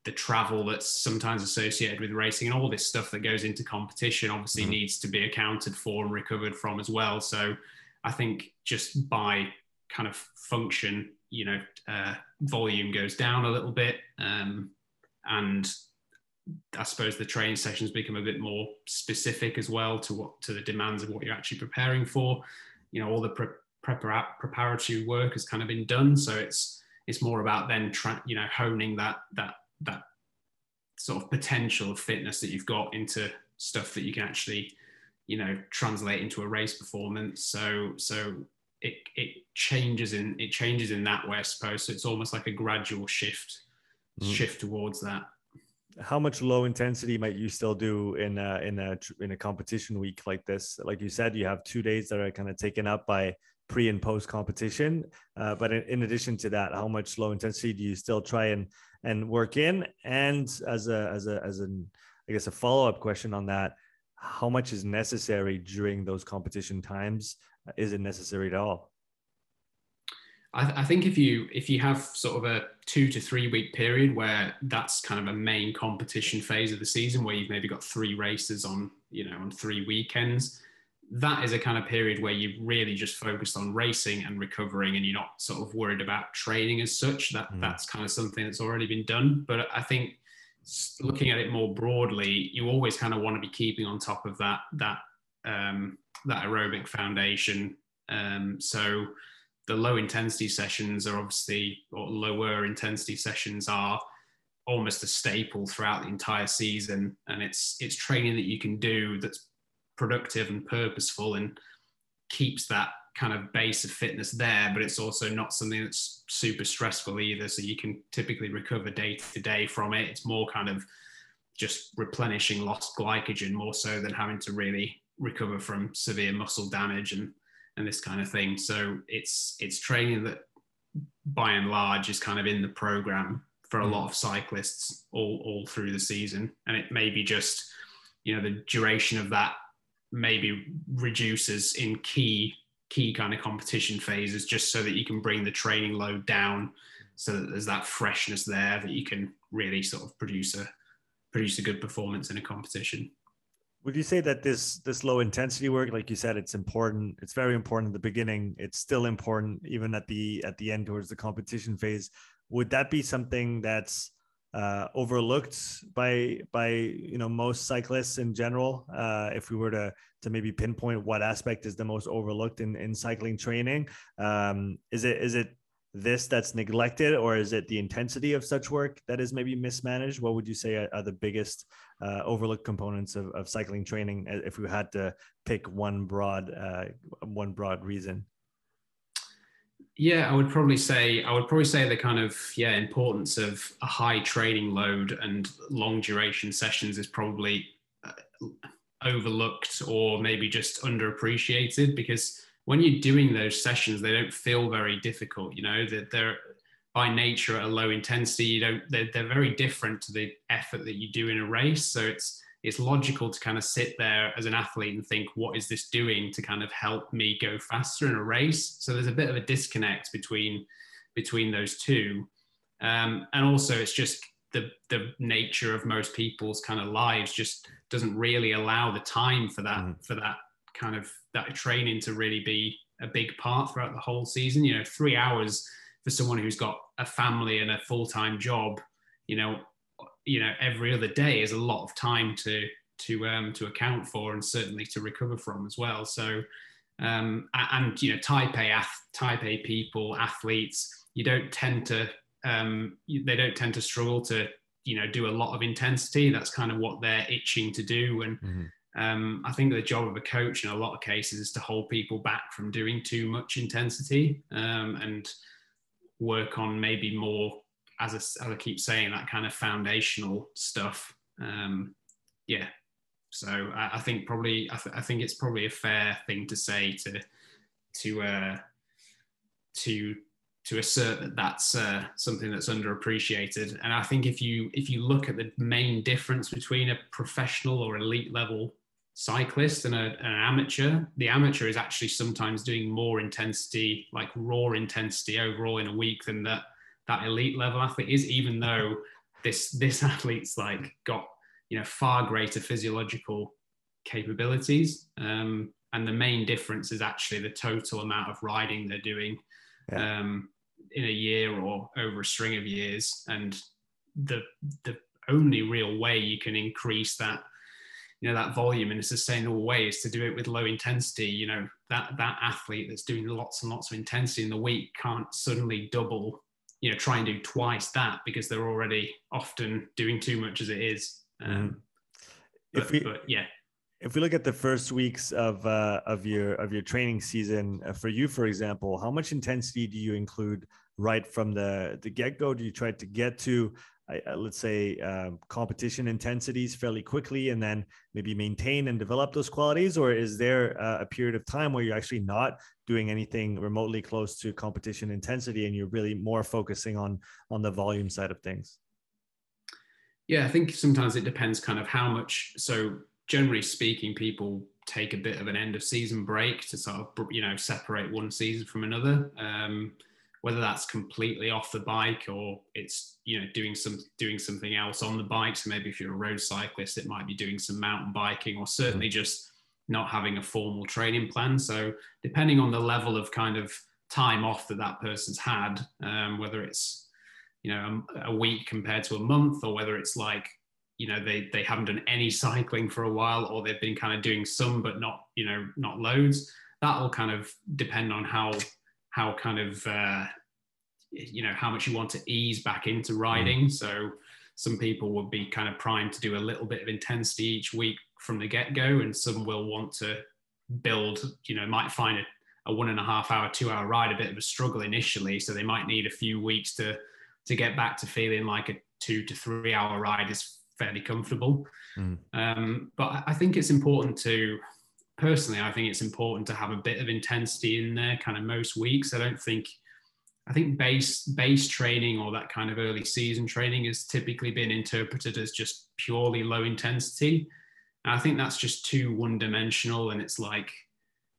the travel that's sometimes associated with racing and all this stuff that goes into competition obviously mm-hmm. needs to be accounted for and recovered from as well. So I think just by kind of function, you know, uh, volume goes down a little bit, um, and I suppose the training sessions become a bit more specific as well to what to the demands of what you're actually preparing for. You know, all the pre- prepar- preparatory work has kind of been done, so it's it's more about then tra- you know honing that that that sort of potential of fitness that you've got into stuff that you can actually you know translate into a race performance. So so it it changes in it changes in that way, I suppose. So it's almost like a gradual shift mm. shift towards that how much low intensity might you still do in a, in a in a competition week like this? Like you said, you have two days that are kind of taken up by pre and post competition. Uh, but in, in, addition to that, how much low intensity do you still try and and work in? And as a as a as an I guess a follow up question on that, how much is necessary during those competition times? Is it necessary at all? I, th- I, think if you if you have sort of a two to three week period where that's kind of a main competition phase of the season where you've maybe got three races on you know on three weekends that is a kind of period where you've really just focused on racing and recovering and you're not sort of worried about training as such. That mm. that's kind of something that's already been done. But i think looking at it more broadly you always kind of want to be keeping on top of that that um, that aerobic foundation. Um, so the low intensity sessions are obviously, or lower intensity sessions are almost a staple throughout the entire season. And it's it's training that you can do that's productive and purposeful and keeps that kind of base of fitness there, but it's also not something that's super stressful either. So you can typically recover day to day from it. It's more kind of just replenishing lost glycogen more so than having to really recover from severe muscle damage and and this kind of thing. So it's it's training that by and large is kind of in the program for a mm. lot of cyclists all, all through the season. And it may be just, you know, the duration of that maybe reduces in key key kind of competition phases just so that you can bring the training load down so that there's that freshness there that you can really sort of produce a produce a good performance in a competition would you say that this this low intensity work like you said it's important it's very important at the beginning it's still important even at the at the end towards the competition phase. Would that be something that's uh, overlooked by by you know most cyclists in general? Uh, if we were to to maybe pinpoint what aspect is the most overlooked in in cycling training um, is it is it this that's neglected or is it the intensity of such work that is maybe mismanaged? What would you say are, are the biggest uh, overlooked components of, of cycling training uh, if we had to pick one broad uh, one broad reason? Yeah i would probably say i would probably say the kind of yeah importance of a high training load and long duration sessions is probably uh, overlooked or maybe just underappreciated because when you're doing those sessions, they don't feel very difficult. You know that they're by nature at a low intensity. You don't they're, they're very different to the effort that you do in a race. So it's it's logical to kind of sit there as an athlete and think, what is this doing to kind of help me go faster in a race? So there's a bit of a disconnect between between those two. Um, and also it's just the the nature of most people's kind of lives just doesn't really allow the time for that mm. for that kind of that training to really be a big part throughout the whole season. You know, three hours for someone who's got a family and a full time job, you know, you know, every other day is a lot of time to to um, to account for and certainly to recover from as well. So, um, and you know, type A people, athletes, you don't tend to um, they don't tend to struggle to you know do a lot of intensity. That's kind of what they're itching to do and. Mm-hmm um, I think the job of a coach in a lot of cases is to hold people back from doing too much intensity um, and work on maybe more, as I, as I, keep saying, that kind of foundational stuff. Um, yeah. So I, I, think probably I, th- I, think it's probably a fair thing to say to to uh, to to assert that that's uh, something that's underappreciated. And I think if you if you look at the main difference between a professional or elite level cyclist and a, an amateur, the amateur is actually sometimes doing more intensity, like raw intensity overall in a week than that that elite level athlete is, even though this this (laughs) athlete's like got you know far greater physiological capabilities. Um, and the main difference is actually the total amount of riding they're doing yeah. um, in a year or over a string of years. And the the only real way you can increase that you know that volume in a sustainable way is to do it with low intensity. You know that that athlete that's doing lots and lots of intensity in the week can't suddenly double you know try and do twice that because they're already often doing too much as it is. Um, mm-hmm. but, if we but yeah. If we look at the first weeks of uh, of your of your training season uh, for you for example how much intensity do you include right from the the get-go? Do you try to get to uh, let's say um, competition intensities fairly quickly and then maybe maintain and develop those qualities? Or is there uh, a period of time where you're actually not doing anything remotely close to competition intensity and you're really more focusing on on the volume side of things? Yeah i think sometimes it depends kind of how much so generally speaking people take a bit of an end of season break to sort of you know separate one season from another. Um, whether that's completely off the bike or it's you know doing some doing something else on the bike so maybe if you're a road cyclist it might be doing some mountain biking or certainly mm-hmm. just not having a formal training plan so depending on the level of kind of time off that that person's had um, whether it's you know a, a week compared to a month or whether it's like you know they they haven't done any (laughs) cycling for a while or they've been kind of doing some but not you know not loads that'll kind of depend on how how kind of uh, you know how much you want to ease back into riding. Mm. So some people will be kind of primed to do a little bit of intensity each week from the get go, and some will want to build. You know, might find a, a one and a half hour, two hour ride a bit of a struggle initially, so they might need a few weeks to to get back to feeling like a two to three hour ride is fairly comfortable. Mm. Um, but I think it's important to personally, I think it's important to have a bit of intensity in there kind of most weeks. I don't think I think base base training or that kind of early season training has typically been interpreted as just purely low intensity. And I think that's just too one dimensional and it's like,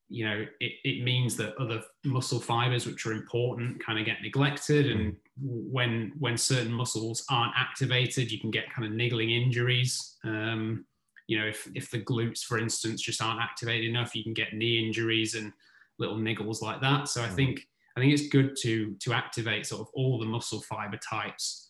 you know, it, it means that other muscle fibers which are important kind of get neglected. And when when certain muscles aren't activated, you can get kind of niggling injuries. Um, you know, if, if the glutes, for instance, just aren't activated enough, you can get knee injuries and little niggles like that. So I mm. think I think it's good to to activate sort of all the muscle fiber types,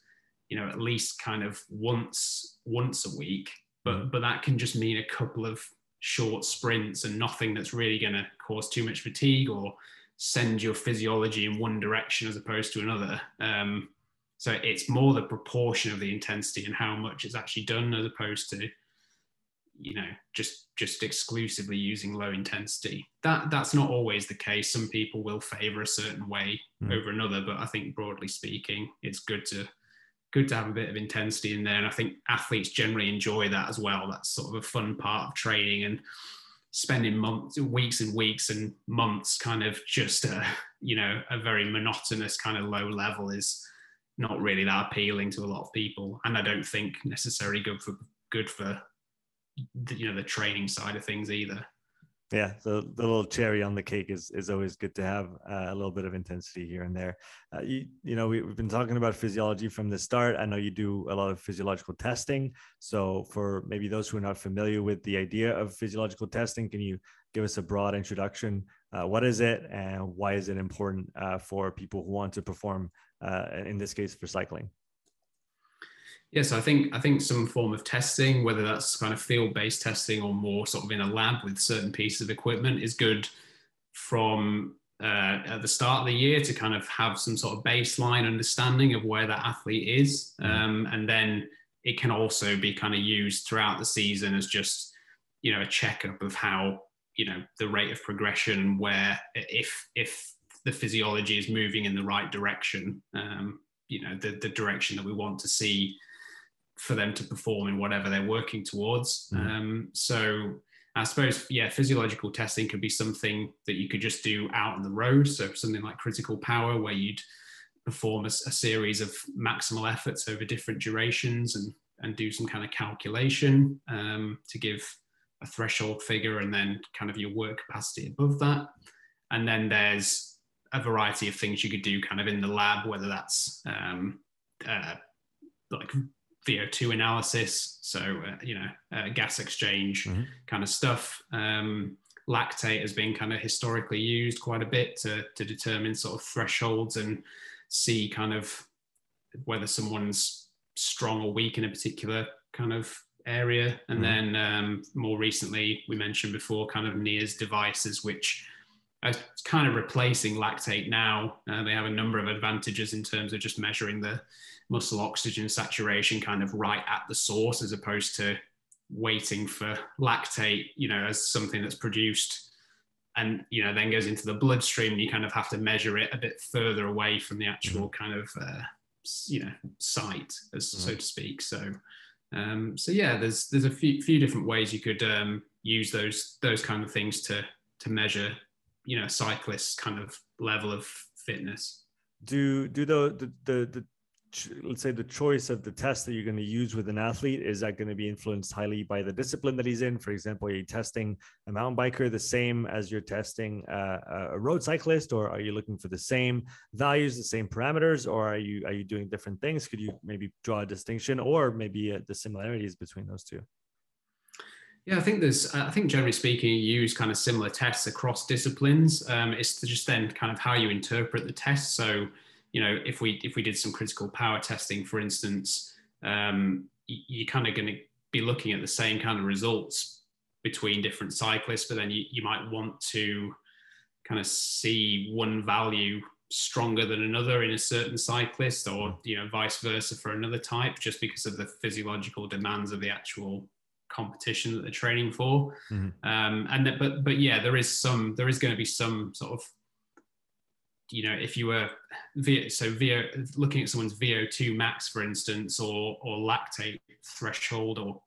you know, at least kind of once once a week. But mm. but that can just mean a couple of short sprints and nothing that's really going to cause too much fatigue or send your physiology in one direction as opposed to another. Um, so it's more the proportion of the intensity and how much is actually done as opposed to you know just just exclusively using low intensity. That that's not always the case. Some people will favor a certain way mm. over another but i think broadly speaking it's good to good to have a bit of intensity in there. And i think athletes generally enjoy that as well. That's sort of a fun part of training and spending months, weeks and weeks and months, kind of just a you know a very monotonous kind of low level is not really that appealing to a lot of people, and I don't think necessarily good for good for the, you know the training side of things either. Yeah the, the little cherry on the cake is is always good to have uh, a little bit of intensity here and there. Uh, you, you know we, have been talking about physiology from the start. I know you do a lot of physiological testing. So for maybe those who are not familiar with the idea of physiological testing can you give us a broad introduction? Uh, what is it and why is it important uh, for people who want to perform uh, in this case for cycling Yes, I think I think some form of testing, whether that's kind of field-based testing or more sort of in a lab with certain pieces of equipment, is good from uh, at the start of the year to kind of have some sort of baseline understanding of where that athlete is, mm-hmm. um, and then it can also be kind of used throughout the season as just you know a checkup of how you know the rate of progression, where if if the physiology is moving in the right direction, um, you know the the direction that we want to see for them to perform in whatever they're working towards. Mm. Um, so I suppose, yeah, physiological testing could be something that you could just do out on the road. So something like critical power, where you'd perform a, a series of maximal efforts over different durations and and do some kind of calculation um, to give a threshold figure and then kind of your work capacity above that. And then there's a variety of things you could do kind of in the lab, whether that's um, uh, like VO2 analysis, so uh, you know uh, gas exchange mm-hmm. kind of stuff. Um, lactate has been kind of historically used quite a bit to to determine sort of thresholds and see kind of whether someone's strong or weak in a particular kind of area. And mm-hmm. then um, more recently, we mentioned before, kind of NIRS devices, which are kind of replacing lactate now. Uh, they have a number of advantages in terms of just measuring the muscle oxygen saturation kind of right at the source as opposed to waiting for lactate, you know, as something that's produced and, you know, then goes into the bloodstream. You kind of have to measure it a bit further away from the actual mm-hmm. kind of, uh, you know, site, as mm-hmm. so to speak. So, um, so yeah, there's there's a few, few different ways you could um, use those those kind of things to to measure, you know, cyclists' kind of level of fitness. Do do the the the, the let's say the choice of the test that you're going to use with an athlete is that going to be influenced highly by the discipline that he's in for example are you testing a mountain biker the same as you're testing a, a road cyclist or are you looking for the same values the same parameters or are you are you doing different things could you maybe draw a distinction or maybe uh, the similarities between those two yeah, I think there's. I think generally speaking, you use kind of similar tests across disciplines. Um, it's just then kind of how you interpret the test. So you know, if we if we did some critical power testing, for instance, um, you're kind of going to be looking at the same kind of results between different cyclists, but then you, you might want to kind of see one value stronger than another in a certain cyclist or you know vice versa for another type just because of the physiological demands of the actual competition that they're training for mm-hmm. um, and that, but but yeah there is some there is going to be some sort of you know, if you were so VO, looking at someone's VO2 max, for instance, or or lactate threshold or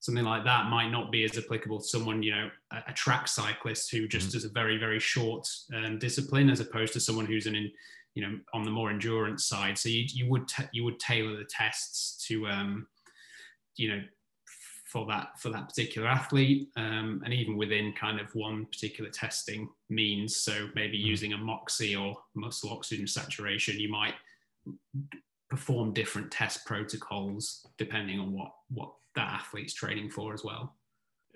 something like that might not be as applicable to someone, you know, a, a track cyclist who just mm-hmm. does a very, very short um, discipline as opposed to someone who's an, in, you know, on the more endurance side. So you, you would, you would tailor the tests to, um, you know, for that for that particular athlete. Um, and even within kind of one particular testing means so maybe mm. using a moxy or muscle oxygen saturation you might perform different test protocols depending on what what that athlete's training for as well.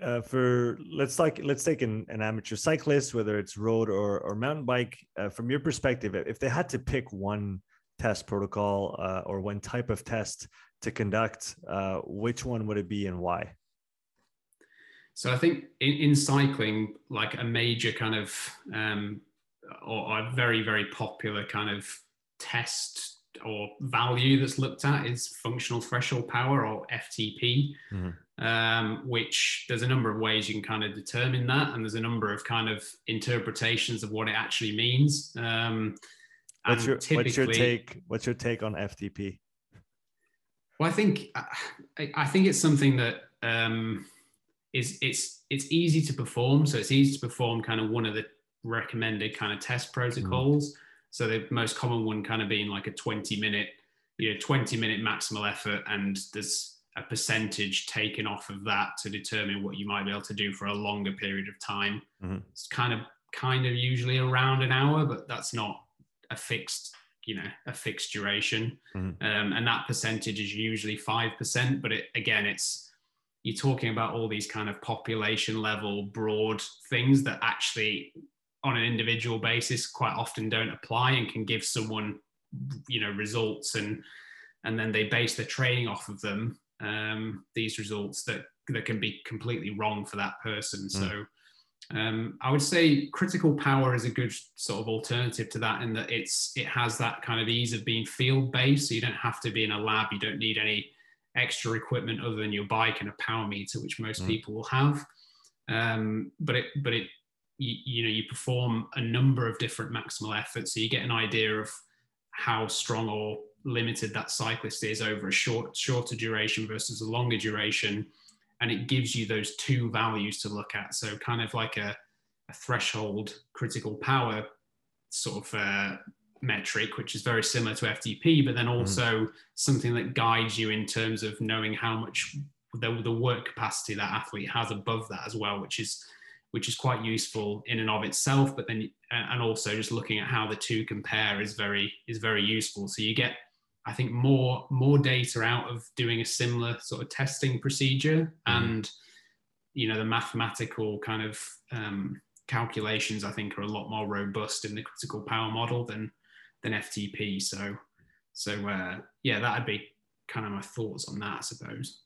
Uh, for let's like let's take an, an amateur cyclist whether it's road or, or mountain bike. Uh, from your perspective if they had to pick one test protocol uh, or one type of test to conduct, uh, which one would it be and why? So I think in, in cycling, like a major kind of um, or a very very popular kind of test or value that's looked at is functional threshold power or FTP, mm-hmm. um, which there's a number of ways you can kind of determine that, and there's a number of kind of interpretations of what it actually means. Um, what's your what's your take? What's your take on FTP? Well, I think I, I think it's something that um, is it's it's easy to perform. So it's easy to perform kind of one of the recommended kind of test protocols. Mm. So the most common one kind of being like a 20 minute, you know, 20 minute maximal effort, and there's a percentage taken off of that to determine what you might be able to do for a longer period of time. Mm-hmm. It's kind of kind of usually around an hour, but that's not a fixed, you know, a fixed duration. Mm-hmm. Um, and that percentage is usually five percent. But it, again, it's you're talking about all these kind of population level broad things that actually on an individual basis quite often don't apply and can give someone you know results and and then they base their training off of them um, these results that that can be completely wrong for that person. Mm. So um, I would say critical power is a good sort of alternative to that in that it's it has that kind of ease of being field based. So you don't have to be in a lab. You don't need any extra equipment other than your bike and a power meter, which most mm. people will have. Um, but it but it you, you know you perform a number of different maximal efforts, so you get an idea of how strong or limited that cyclist is over a short shorter duration versus a longer duration and it gives you those two values to look at so kind of like a, a threshold critical power sort of uh, metric which is very similar to ftp but then mm-hmm. also mm. something that guides you in terms of knowing how much the, the work capacity that athlete has above that as well which is which is quite useful in and of itself but then and also just looking at how the two compare is very is very useful so you get I think more more data out of doing a similar sort of testing procedure mm. and you know the mathematical kind of um, calculations I think are a lot more robust in the critical power model than than FTP. So so uh, yeah, that'd be kind of my thoughts on that, I suppose.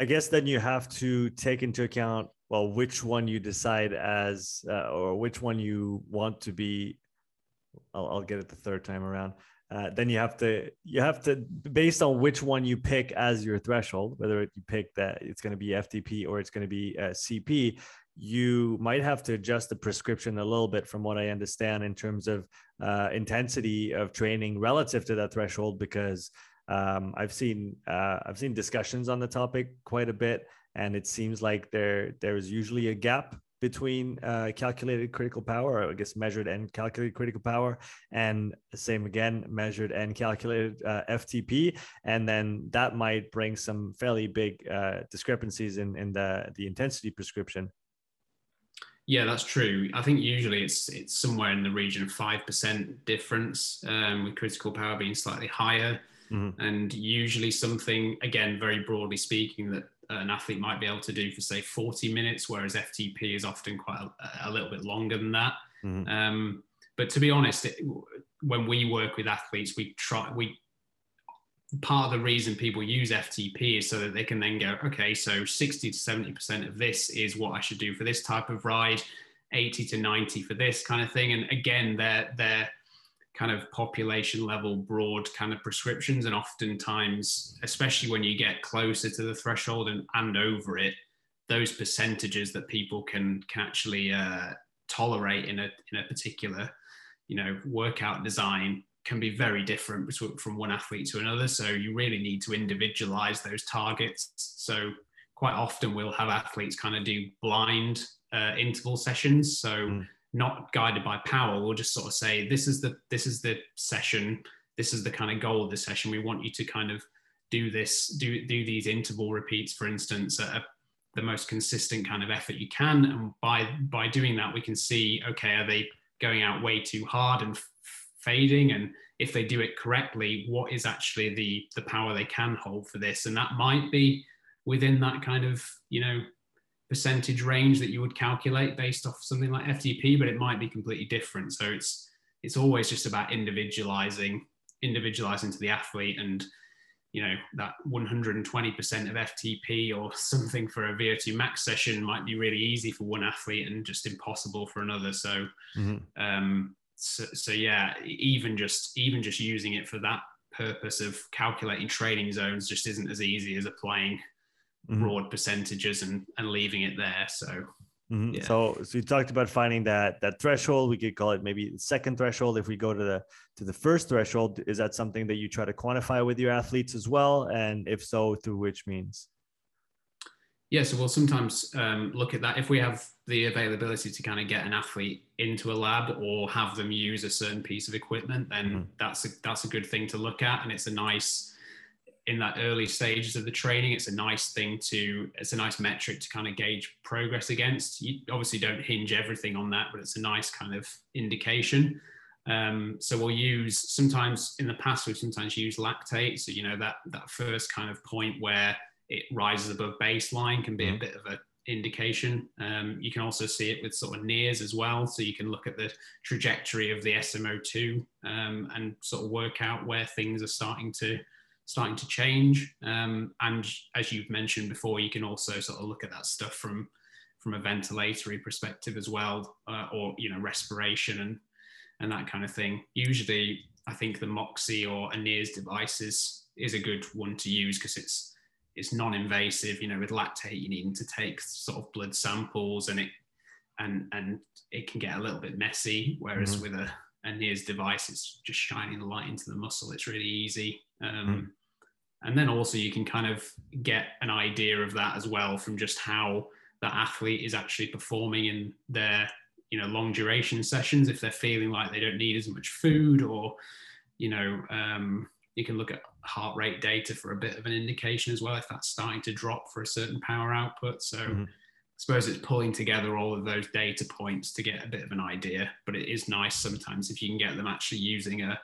I guess then you have to take into account well which one you decide as uh, or which one you want to be. I'll, I'll get it the third time around uh, then you have to you have to based on which one you pick as your threshold whether you pick that it's going to be ftp or it's going to be uh, cp you might have to adjust the prescription a little bit from what i understand in terms of uh, intensity of training relative to that threshold because um, i've seen uh, i've seen discussions on the topic quite a bit and it seems like there there's usually a gap between uh, calculated critical power, or I guess measured and calculated critical power, and same again, measured and calculated uh, FTP, and then that might bring some fairly big uh, discrepancies in in the the intensity prescription. Yeah, that's true. I think usually it's it's somewhere in the region of five percent difference, um, with critical power being slightly higher, mm-hmm. and usually something again, very broadly speaking, that an athlete might be able to do for say 40 minutes, whereas FTP is often quite a, a little bit longer than that. Mm-hmm. Um, but to be honest, it, when we work with athletes, we try we part of the reason people use FTP is so that they can then go, okay, so 60 to 70% of this is what I should do for this type of ride, 80 to 90 for this kind of thing. And again, they're they're kind of population level broad kind of prescriptions and oftentimes especially when you get closer to the threshold and, and over it those percentages that people can can actually uh, tolerate in a in a particular you know workout design can be very different from one athlete to another. So you really need to individualize those targets. So quite often we'll have athletes kind of do blind uh, interval sessions. So mm not guided by power. We'll just sort of say this is the this is the session. This is the kind of goal of the session. We want you to kind of do this do do these interval repeats for instance at a, the most consistent kind of effort you can. And by by doing that we can see okay are they going out way too hard and f- fading? And if they do it correctly what is actually the the power they can hold for this? And that might be within that kind of you know percentage range that you would calculate based off something like FTP, but it might be completely different. So it's it's always just about individualizing individualizing to the athlete and you know that 120% of FTP or (laughs) something for a VO2 max session might be really easy for one athlete and just impossible for another. So, mm-hmm. um, so, so yeah, even just even just using it for that purpose of calculating training zones just isn't as easy as applying mm-hmm. broad percentages and and leaving it there. So mm-hmm. yeah. so so you talked about finding that that threshold. We could call it maybe second threshold. If we go to the to the first threshold, is that something that you try to quantify with your athletes as well? And if so, through which means? Yeah, so we'll sometimes um, look at that if we have the availability to kind of get an athlete into a lab or have them use a certain piece of equipment, then mm-hmm. that's a, that's a good thing to look at, and it's a nice in that early stages of the training. It's a nice thing to it's a nice metric to kind of gauge progress against. You obviously don't hinge everything on that, but it's a nice kind of indication. Um, so we'll use sometimes in the past we've sometimes used lactate. So you know that that first kind of point where it rises above baseline can be mm-hmm. a bit of an indication. Um, you can also see it with sort of NIRS as well. So you can look at the trajectory of the SMO2 um, and sort of work out where things are starting to starting to change. Um, and as you've mentioned before, you can also sort of look at that stuff from from a ventilatory perspective as well, uh, or you know respiration and and that kind of thing. Usually, I think the Moxy or a NIRS device is is a good one to use because it's it's non-invasive. You know, with lactate, you need to take sort of blood samples, and it and and it can get a little bit messy. Whereas mm-hmm. with a a NIRS device, it's just shining the light into the muscle. It's really easy. Um, mm-hmm. And then also you can kind of get an idea of that as well from just how that athlete is actually performing in their you know long duration sessions if they're feeling like they don't need as much food or you know um, you can look at heart rate data for a bit of an indication as well if that's starting to drop for a certain power output. So mm-hmm. I suppose it's pulling together all of those data points to get a bit of an idea. But it is nice sometimes if you can get them actually using a,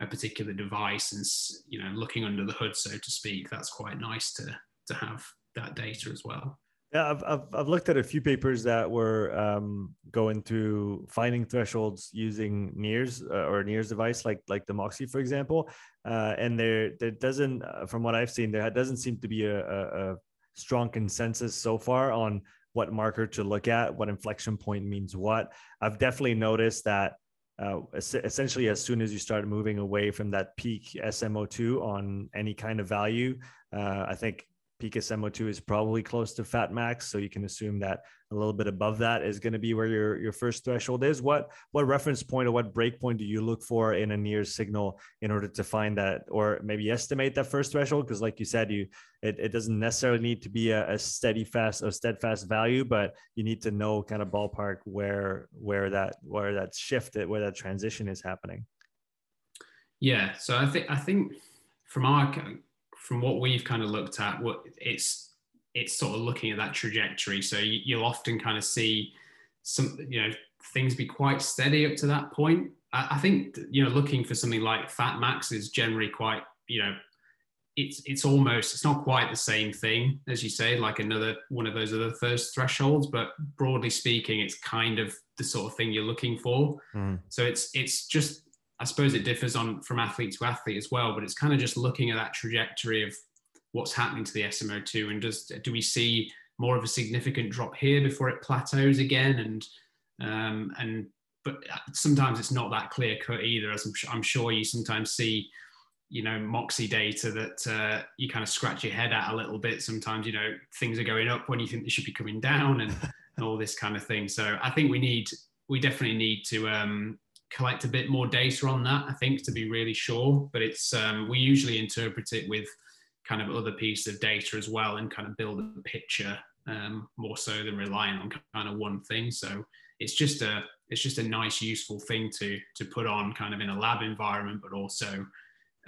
a particular device and you know looking under the hood, so to speak. That's quite nice to to have that data as well. Yeah, I've, I've, I've looked at a few papers that were um, going through finding thresholds using NIRS uh, or NIRS device like like the Moxy, for example. Uh, and there there doesn't, uh, from what I've seen, there doesn't seem to be a, a, a strong consensus so far on what marker to look at, what inflection point means what. I've definitely noticed that uh, essentially as soon as you start moving away from that peak SMO2 on any kind of value, uh, I think peak SMO2 is probably close to fat max. So you can assume that a little bit above that is going to be where your, your first threshold is. What what reference point or what break point do you look for in a near signal in order to find that or maybe estimate that first threshold? Because like you said, you it, it doesn't necessarily need to be a, a steady fast or steadfast value, but you need to know kind of ballpark where where that where that shift where that transition is happening. Yeah. So I think I think from our from what we've kind of looked at, what it's it's sort of looking at that trajectory. So you, you'll often kind of see some, you know, things be quite steady up to that point. I, I think you know, looking for something like Fat Max is generally quite, you know, it's it's almost it's not quite the same thing as you say, like another one of those other first thresholds, but broadly speaking, it's kind of the sort of thing you're looking for. Mm. So it's it's just I suppose it differs on from athlete to athlete as well, but it's kind of just looking at that trajectory of what's happening to the SMO2 and does do we see more of a significant drop here before it plateaus again? And um, and but sometimes it's not that clear cut either as I'm, I'm sure you sometimes see you know moxy data that uh, you kind of scratch your head at a little bit sometimes you know things are going up when you think they should be coming down and, and all this kind of thing. So i think we need we definitely need to um, collect a bit more data on that, I think, to be really sure. But it's um, we usually interpret it with kind of other pieces of data as well and kind of build a picture um, more so than relying on kind of one thing. So it's just a it's just a nice, useful thing to to put on kind of in a lab environment, but also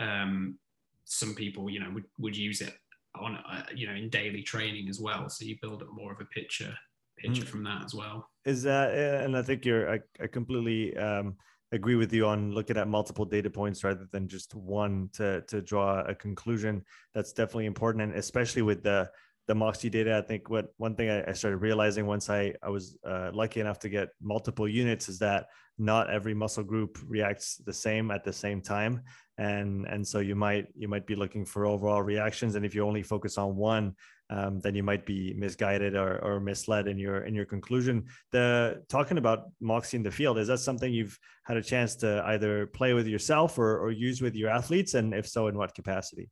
um, some people, you know, would, would use it on uh, you know in daily training as well. So you build up more of a picture picture mm. from that as well. Is that and I think you're I, I completely um, agree with you on looking at multiple data points rather than just one to to draw a conclusion. That's definitely important, and especially with the the Moxy data. I think what one thing I, I started realizing once I I was uh, lucky enough to get multiple units is that not every muscle group reacts the same at the same time, and and so you might you might be looking for overall reactions, and if you only focus on one, um, then you might be misguided or, or misled in your in your conclusion. The talking about Moxy in the field is that something you've had a chance to either play with yourself or, or use with your athletes, and if so, in what capacity?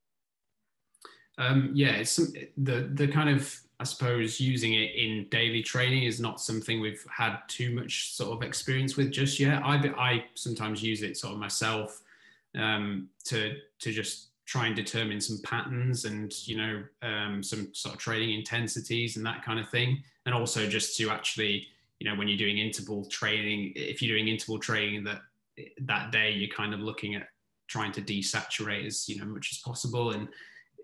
Um, yeah, it's the the kind of I suppose using it in daily training is not something we've had too much sort of experience with just yet. I I sometimes use it sort of myself um, to to just try and determine some patterns and you know um, some sort of training intensities and that kind of thing. And also just to actually you know when you're doing interval training if you're doing interval training that that day you're kind of looking at trying to desaturate as you know much as possible and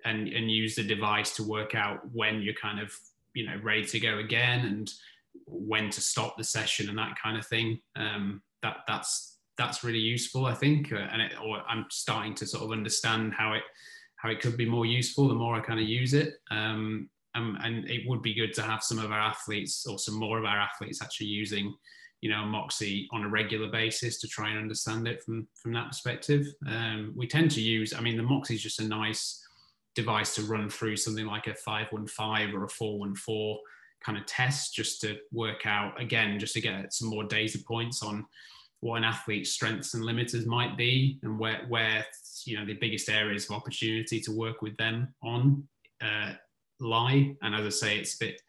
and and use the device to work out when you're kind of you know ready to go again and when to stop the session and that kind of thing. Um, that that's that's really useful i think uh, and it, or i'm starting to sort of understand how it how it could be more useful the more i kind of use it. Um, um, and it would be good to have some of our athletes or some more of our athletes actually using you know moxy on a regular basis to try and understand it from from that perspective. Um, we tend to use i mean the moxy is just a nice device to run through something like a 515 or a 414 kind of test just to work out again just to get some more data points on what an athlete's strengths and limiters might be and where where you know the biggest areas of opportunity to work with them on uh, lie. And as i say it's a bit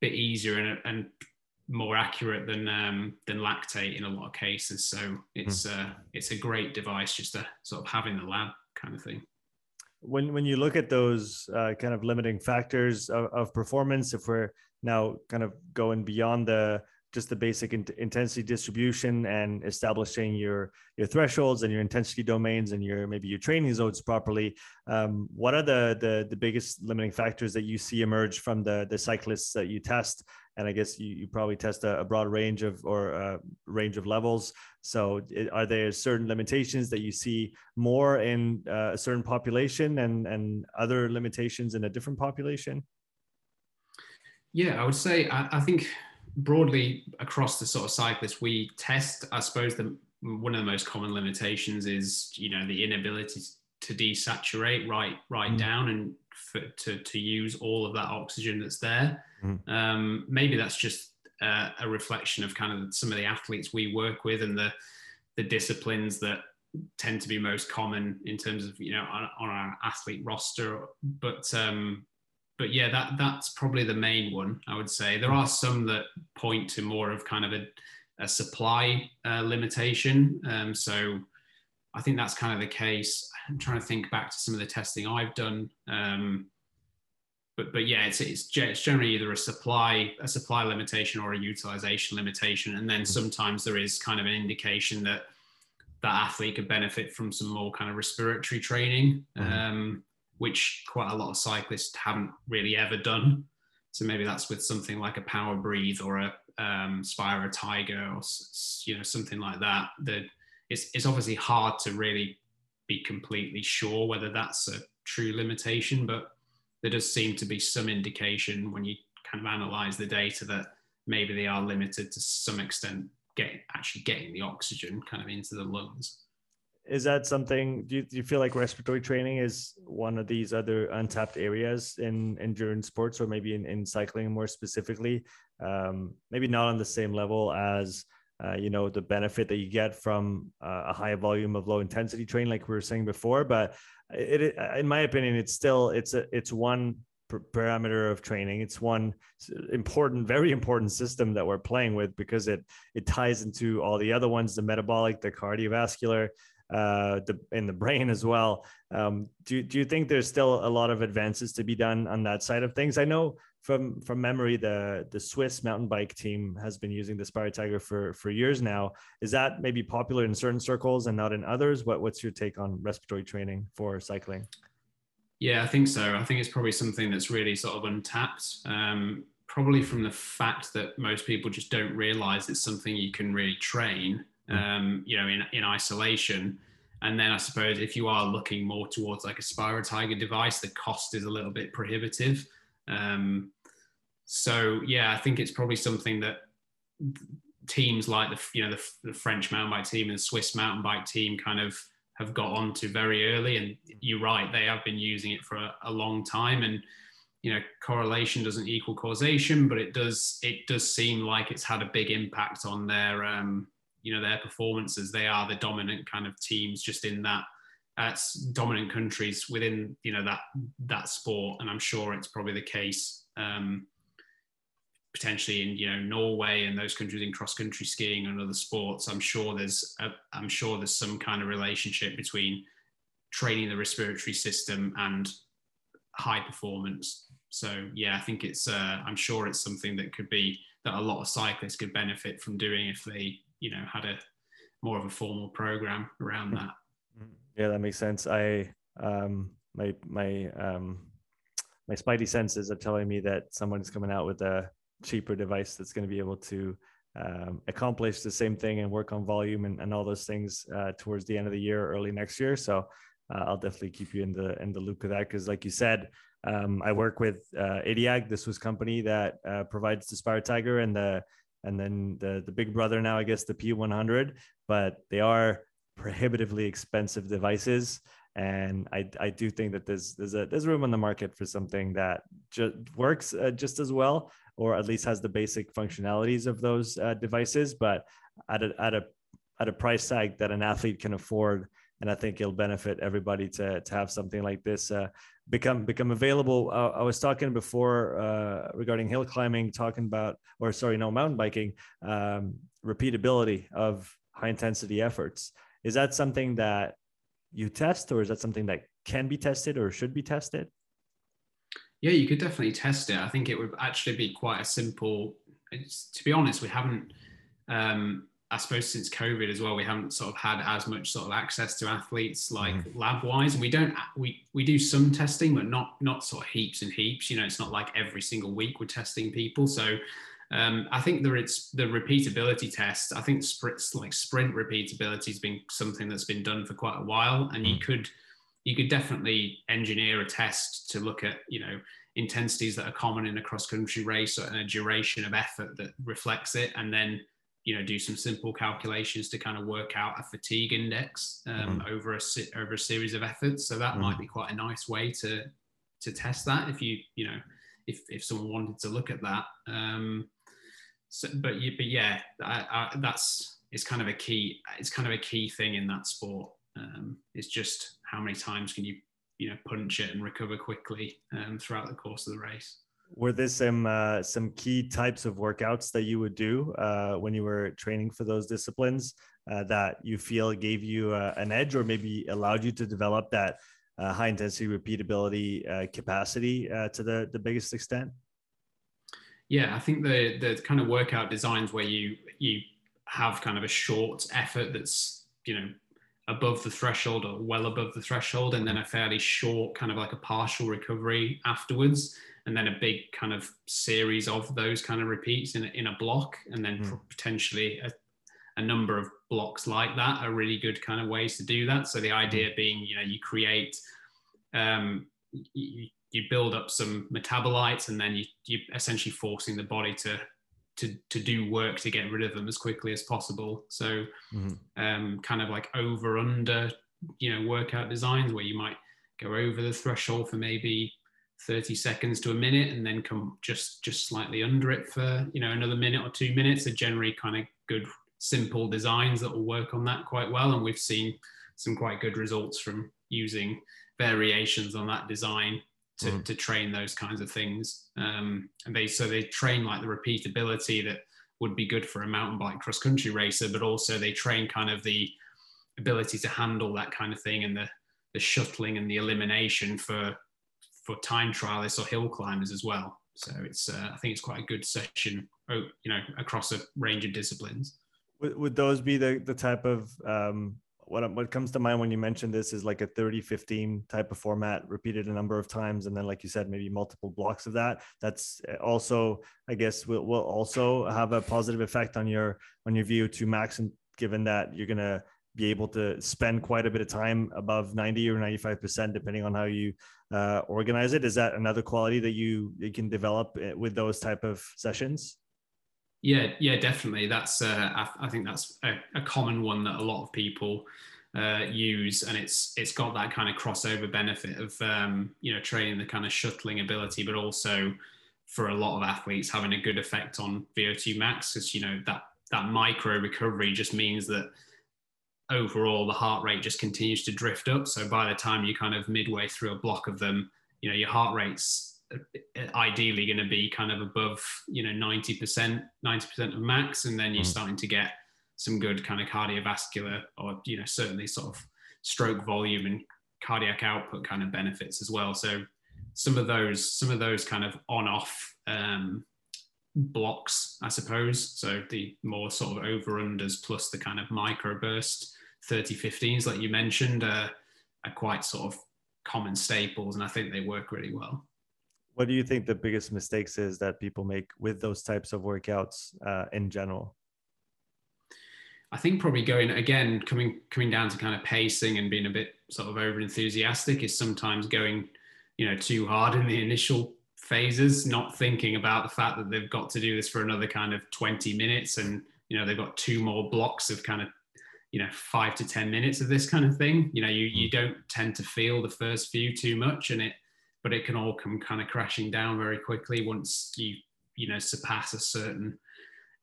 bit easier and, and more accurate than um, than lactate in a lot of cases. So it's mm. uh, it's a great device just to sort of have in the lab kind of thing. When when you look at those uh, kind of limiting factors of, of, performance if we're now kind of going beyond the just the basic in- intensity distribution and establishing your your thresholds and your intensity domains and your maybe your training zones properly um, what are the, the the biggest limiting factors that you see emerge from the the cyclists that you test and I guess you, you probably test a, a broad range of or a range of levels. So, it, are there certain limitations that you see more in uh, a certain population and and other limitations in a different population? Yeah, I would say I, I think broadly across the sort of cyclists we test. I suppose the one of the most common limitations is you know the inability to desaturate right right mm. down and for, to to use all of that oxygen that's there. Mm. Um, maybe that's just uh, a reflection of kind of some of the athletes we work with and the the disciplines that tend to be most common in terms of you know on, on our athlete roster. But um, but yeah, that that's probably the main one I would say. There are some that point to more of kind of a, a supply uh, limitation. Um, so I think that's kind of the case. I'm trying to think back to some of the testing I've done. Um, but but yeah, it's, it's it's generally either a supply a supply limitation or a utilization limitation, and then sometimes there is kind of an indication that that athlete could benefit from some more kind of respiratory training, mm-hmm. um, which quite a lot of cyclists haven't really ever done. So maybe that's with something like a POWERbreathe or a um, Tiger or you know something like that. That it's it's obviously hard to really be completely sure whether that's a true limitation, but there does seem to be some indication when you kind of analyze the data that maybe they are limited to some extent getting actually getting the oxygen kind of into the lungs is that something do you, do you feel like respiratory training is one of these other untapped areas in endurance sports or maybe in, in cycling more specifically? Um, maybe not on the same level as uh, you know the benefit that you get from uh, a high volume of low intensity training like we were saying before but it, it, in my opinion it's still it's a it's one parameter of training. It's one important very important system that we're playing with because it it ties into all the other ones the metabolic the cardiovascular uh, the in the brain as well. Um, do do you think there's still a lot of advances to be done on that side of things? I know from from memory, the the Swiss mountain bike team has been using the Spiro Tiger for for years now. Is that maybe popular in certain circles and not in others? What what's your take on respiratory training for cycling? Yeah, I think so. I think it's probably something that's really sort of untapped. Um, probably from the fact that most people just don't realize it's something you can really train. Um, you know, in, in isolation. And then I suppose if you are looking more towards like a Spiro Tiger device, the cost is a little bit prohibitive. Um, so yeah, I think it's probably something that teams like the you know the, the, French mountain bike team and the Swiss mountain bike team kind of have got onto very early. And you're right, they have been using it for a, a long time. And you know, correlation doesn't equal causation, but it does it does seem like it's had a big impact on their um, you know their performances. They are the dominant kind of teams just in that uh, dominant countries within you know that that sport, and I'm sure it's probably the case um, potentially in you know Norway and those countries in cross country skiing and other sports. I'm sure there's a, I'm sure there's some kind of relationship between training the respiratory system and high performance. So yeah, I think it's uh, I'm sure it's something that could be that a lot of cyclists could benefit from doing if they you know had a more of a formal program around that. Yeah, that makes sense. I um my my um my spidey senses are telling me that someone's coming out with a cheaper device that's going to be able to um, accomplish the same thing and work on volume and, and all those things uh, towards the end of the year, early next year. So uh, I'll definitely keep you in the in the loop of that because, like you said, um, I work with uh, Idiag, the Swiss company that uh, provides the Spiro Tiger and the and then the the big brother now, I guess the P100, but they are prohibitively expensive devices. And I, I do think that there's there's a there's room on the market for something that just works uh, just as well, or at least has the basic functionalities of those uh, devices, but at a at a at a price tag that an athlete can afford and I think it'll benefit everybody to to have something like this uh, become become available. Uh, I was talking before uh, regarding hill climbing, talking about or sorry, no mountain biking, um, repeatability of high intensity efforts. Is that something that you test, or is that something that can be tested or should be tested? Yeah, you could definitely test it. I think it would actually be quite a simple. to be honest, we haven't um, I suppose since COVID as well, we haven't sort of had as much sort of access to athletes like mm. lab wise, and we don't we we do some testing, but not not sort of heaps and heaps. You know, it's not like every single week we're testing people. So um, I think there it's the repeatability test. I think sprints like sprint repeatability has been something that's been done for quite a while, and mm. you could you could definitely engineer a test to look at you know intensities that are common in a cross country race and a duration of effort that reflects it, and then you know do some simple calculations to kind of work out a fatigue index um, mm-hmm. over a over a series of efforts so that mm-hmm. might be quite a nice way to to test that if you you know if if someone wanted to look at that um so but you but yeah I, I, that's it's kind of a key it's kind of a key thing in that sport um it's just how many times can you you know punch it and recover quickly um, throughout the course of the race were there some uh, some key types of workouts that you would do uh, when you were training for those disciplines uh, that you feel gave you uh, an edge or maybe allowed you to develop that uh, high intensity repeatability uh, capacity to the the biggest extent? Yeah i think the the kind of workout designs where you you have kind of a short effort that's you know above the threshold or well above the threshold and then a fairly short kind of like a partial recovery afterwards and then a big kind of series of those kind of repeats in a, in a block, and then mm. potentially a, a, number of blocks like that are really good kind of ways to do that. So the idea mm. being, you know, you create, um, you, you build up some metabolites, and then you you essentially forcing the body to to, to do work to get rid of them as quickly as possible. So, mm um, kind of like over under, you know, workout designs where you might go over the threshold for maybe 30 seconds to a minute and then come just just slightly under it for you know another minute or two minutes are generally kind of good simple designs that will work on that quite well and we've seen some quite good results from using variations on that design to, mm. to train those kinds of things um, and they so they train like the repeatability that would be good for a mountain bike cross country racer but also they train kind of the ability to handle that kind of thing and the the shuttling and the elimination for for time trialists or hill climbers as well. So it's uh, I think it's quite a good session, oh, you know, across a range of disciplines. Would, would those be the the type of um, what what comes to mind when you mention this is like a 30 15 type of format repeated a number of times and then like you said maybe multiple blocks of that that's also i guess will, will also have a positive effect on your on your VO2 max and given that you're going to be able to spend quite a bit of time above 90 or 95% depending on how you uh, organize it. Is that another quality that you, you can develop eh, with those type of sessions? Yeah yeah definitely. That's uh, I, I, think that's a, a, common one that a lot of people uh, use and it's it's got that kind of crossover benefit of um, you know training the kind of shuttling ability but also for a lot of athletes having a good effect on VO2 max because you know that that micro recovery just means that overall the heart rate just continues to drift up. So by the time you're kind of midway through a block of them, you know, your heart rate's uh, ideally going to be kind of above, you know, 90%, 90% of max. And then you're mm. starting to get some good kind of cardiovascular or, you know, certainly sort of stroke volume and cardiac output kind of benefits as well. So some of those some of those kind of on off um, blocks, I suppose. So the more sort of over unders plus the kind of microburst 30 15s like you mentioned uh, are quite sort of common staples and I think they work really well. What do you think the biggest mistakes is that people make with those types of workouts uh, in general? I think probably going again, coming coming down to kind of pacing and being a bit sort of over enthusiastic is sometimes going, you know, too hard in the initial phases, not thinking about the fact that they've got to do this for another kind of 20 minutes and you know they've got two more blocks of kind of you know five to 10 minutes of this kind of thing. You know, you you mm. don't tend to feel the first few too much and it but it can all come kind of crashing down very quickly once you you know surpass a certain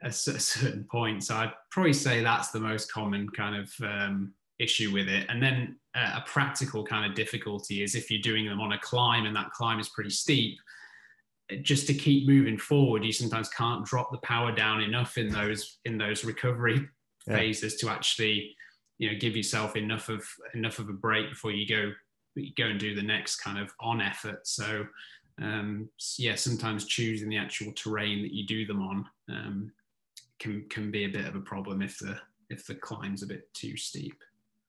a, (laughs) a certain point. So I'd probably say that's the most common kind of um, issue with it. And then uh, a practical kind of difficulty is if you're doing them on a climb and that climb is pretty steep. Just to keep moving forward, you sometimes can't drop the power down enough in those in those recovery yeah. phases to actually, you know, give yourself enough of enough of a break before you go you go and do the next kind of on effort. So um, yeah, sometimes choosing the actual terrain that you do them on um, can can be a bit of a problem if the if the climb's a bit too steep.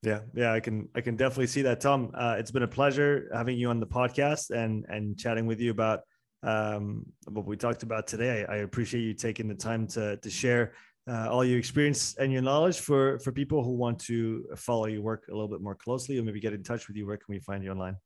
Yeah, yeah, I can I can definitely see that, Tom. Uh, it's been a pleasure having you on the podcast and and chatting with you about um, what we talked about today. I, appreciate you taking the time to to share uh, all your experience and your knowledge for for people who want to follow your work a little bit more closely or maybe get in touch with you. Where can we find you online?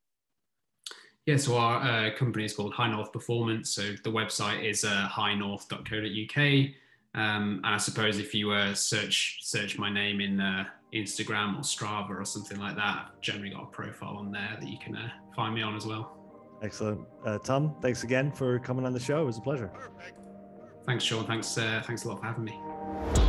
Yeah, so our uh, company is called High North Performance. So the website is uh, highnorth.co.uk. Um, and I suppose if you uh, search search my name in uh, Instagram or Strava or something like that, I've generally got a profile on there that you can uh, find me on as well. Excellent, uh, Tom. Thanks again for coming on the show. It was a pleasure. Thanks, Sean. Thanks. Uh, thanks a lot for having me.